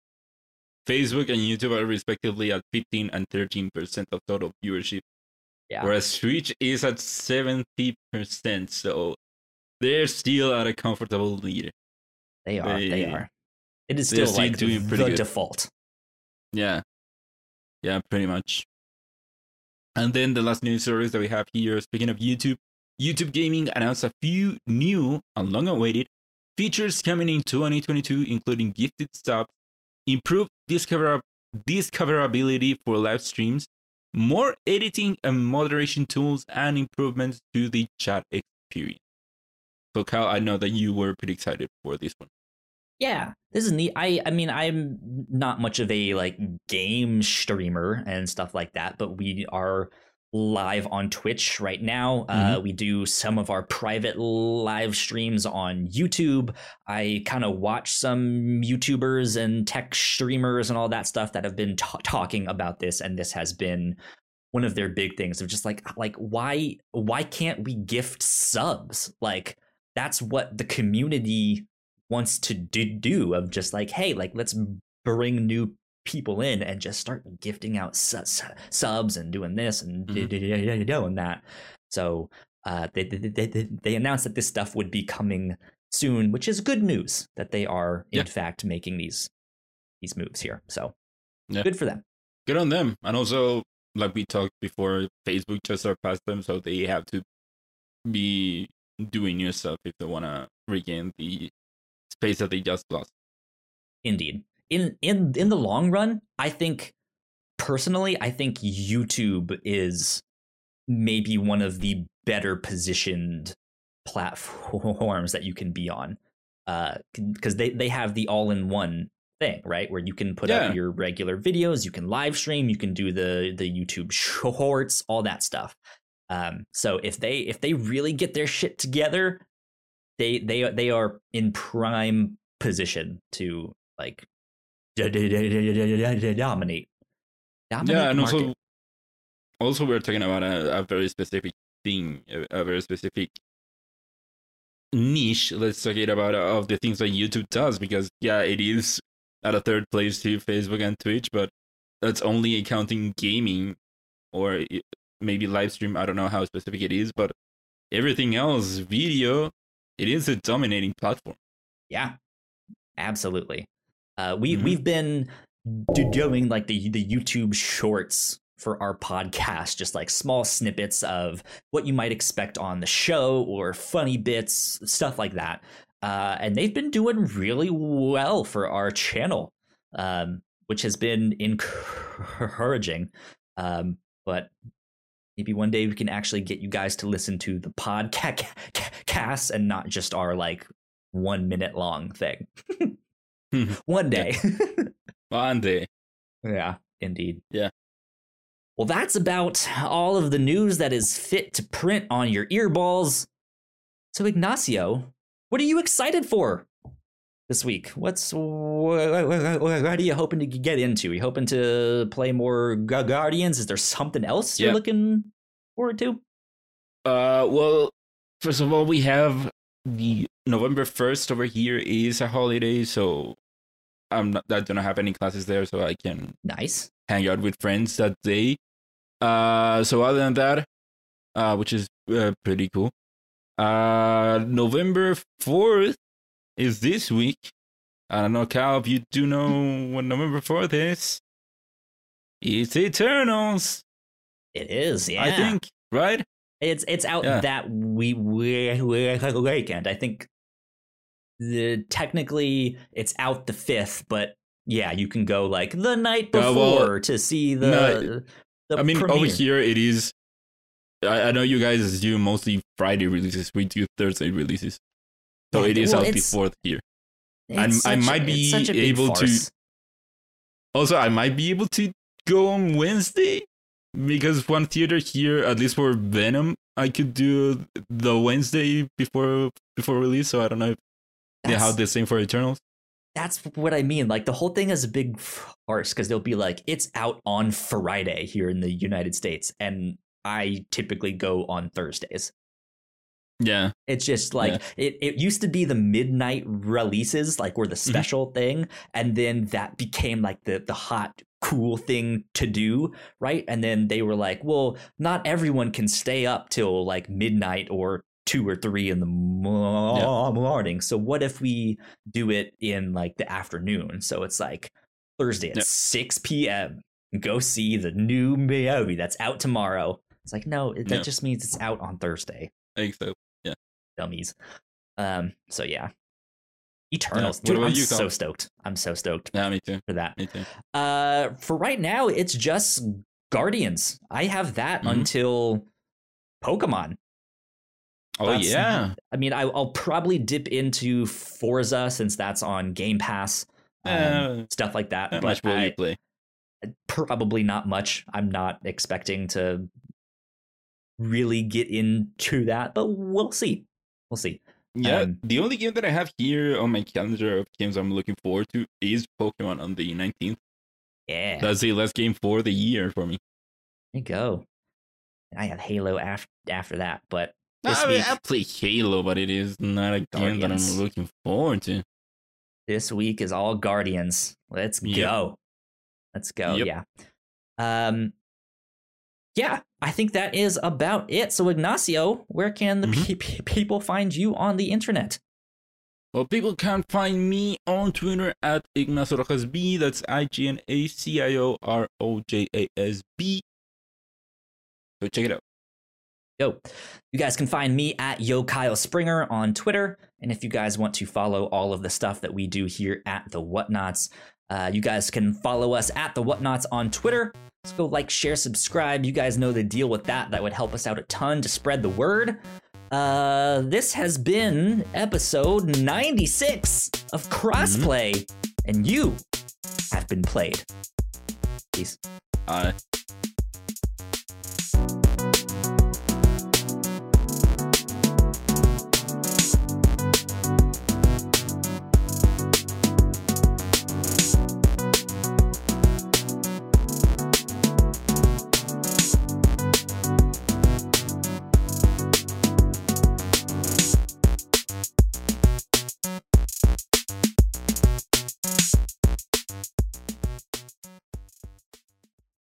Facebook and YouTube are respectively at 15 and 13% of total viewership, Yeah. whereas Twitch is at 70%. So they're still at a comfortable lead. They are. They, they- are. It is still like doing the good. default. Yeah. Yeah, pretty much. And then the last news stories that we have here, speaking of YouTube, YouTube Gaming announced a few new and long awaited features coming in 2022, including gifted subs, improved discover- discoverability for live streams, more editing and moderation tools, and improvements to the chat experience. So, Kyle, I know that you were pretty excited for this one. Yeah, this is neat. I I mean, I'm not much of a like game streamer and stuff like that, but we are live on Twitch right now. Uh, we do some of our private live streams on YouTube. I kind of watch some YouTubers and tech streamers and all that stuff that have been ta- talking about this, and this has been one of their big things of just like like why why can't we gift subs like that's what the community wants to do, do of just like hey like let's bring new people in and just start gifting out su- su- subs and doing this and Mhm. doing that so uh they, they, they, they- they announced that this stuff would be coming soon which is good news that they are in Yeah. fact making these these moves here so Yeah. good for them good on them. And also, like we talked before, Facebook just surpassed them, so they have to be doing new stuff if they want to regain the space that they just lost. Indeed. In in in the long run, I think personally, I think YouTube is maybe one of the better positioned platforms that you can be on. Uh because they they have the all-in-one thing, right? Where you can put Yeah. up your regular videos, you can live stream, you can do the the YouTube shorts, all that stuff. Um so if they if they really get their shit together, they they they are in prime position to like dominate. Dominate yeah, and also, market. also we're talking about a, a very specific thing, a, a very specific niche. Let's talk it about uh, of the things that YouTube does, because yeah, it is at a third place to Facebook and Twitch, but that's only accounting gaming or maybe live stream. I don't know how specific it is, but everything else, video, it is a dominating platform. Yeah, absolutely. Uh, we Mhm. we've been doing like the the YouTube shorts for our podcast, just like small snippets of what you might expect on the show or funny bits, stuff like that. Uh, and they've been doing really well for our channel, um, which has been encouraging. Um, but maybe one day we can actually get you guys to listen to the podcast and not just our like one minute long thing. one day. One day. yeah, indeed. Yeah. Well, that's about all of the news that is fit to print on your earballs. So, Ignacio, what are you excited for this week? What's what, what are you hoping to get into? Are you hoping to play more Guardians? Is there something else you're Yeah. looking forward to? Uh, well, first of all, we have the November first over here is a holiday, so I'm not. I don't have any classes there, so I can Nice. hang out with friends that day. Uh, so other than that, uh, which is uh, pretty cool. Uh, November fourth is this week. I don't know, Cal, if you do know what November fourth is. It's Eternals, It is. Yeah. I think, right? It's it's out Yeah. that we, we, we weekend. I think the technically it's out the fifth, but yeah, you can go like the night uh, before well, to see the. no, the I mean, over here it is. I, I know you guys do mostly Friday releases. We do Thursday releases, so it is well, out before here. It's I'm- a- might be such a big able to- Also, I might be able to go on Wednesday because one theater here, at least for Venom, I could do the Wednesday before before release. So I don't know if they That's- have the same for Eternals. That's what I mean. Like the whole thing is a big farce because they'll be like, it's out on Friday here in the United States, and I typically go on Thursdays. Yeah, It's just like it, it used to be the midnight releases, like were the Mm-hmm. special thing, and then that became like the the hot cool thing to do, right? And then they were like, well, not everyone can stay up till like midnight or two or three in the mo- morning. So what if we do it in like the afternoon? So it's like Thursday at Yeah. six p.m. Go see the new movie that's out tomorrow. It's like no, that Yeah. just means it's out on Thursday so. Dummies. Um, so yeah. Eternals. What Dude, I'm you, so stoked. I'm so stoked Yeah, me too. for that. Me too. Uh for right now, it's just Guardians. I have that Mhm. until Pokemon. Oh That's- yeah, I mean, I, I'll probably dip into Forza since that's on Game Pass. Um, Uh, stuff like that. but much will I- you play? probably not much. I'm not expecting to really get into that, but we'll see. We'll see. Yeah, Um, the only game that I have here on my calendar of games I'm looking forward to is Pokemon on the 19th. Yeah. That's the last game for the year for me. There you go. I have Halo after after that, but I, mean, week I play Halo, but it is not a game that I'm looking forward to. this week is all Guardians. Let's Yep. go. Let's go. Yep. Yeah. Um yeah, I think that is about it. So Ignacio, where can the Mhm. pe- pe- people find you on the internet? Well, people can find me on Twitter at Ignacio Rojas B. That's I G N A C I O R O J A S B. So check it out. Yo, you guys can find me at Yo Kyle Springer on Twitter. And if you guys want to follow all of the stuff that we do here at the Whatnots, uh, you guys can follow us at the Whatnots on Twitter. So like, share, subscribe. You guys know the deal with that. That would help us out a ton to spread the word. Uh, this has been episode 96 of Crossplay, mm-hmm. and you have been played. Peace. Uh.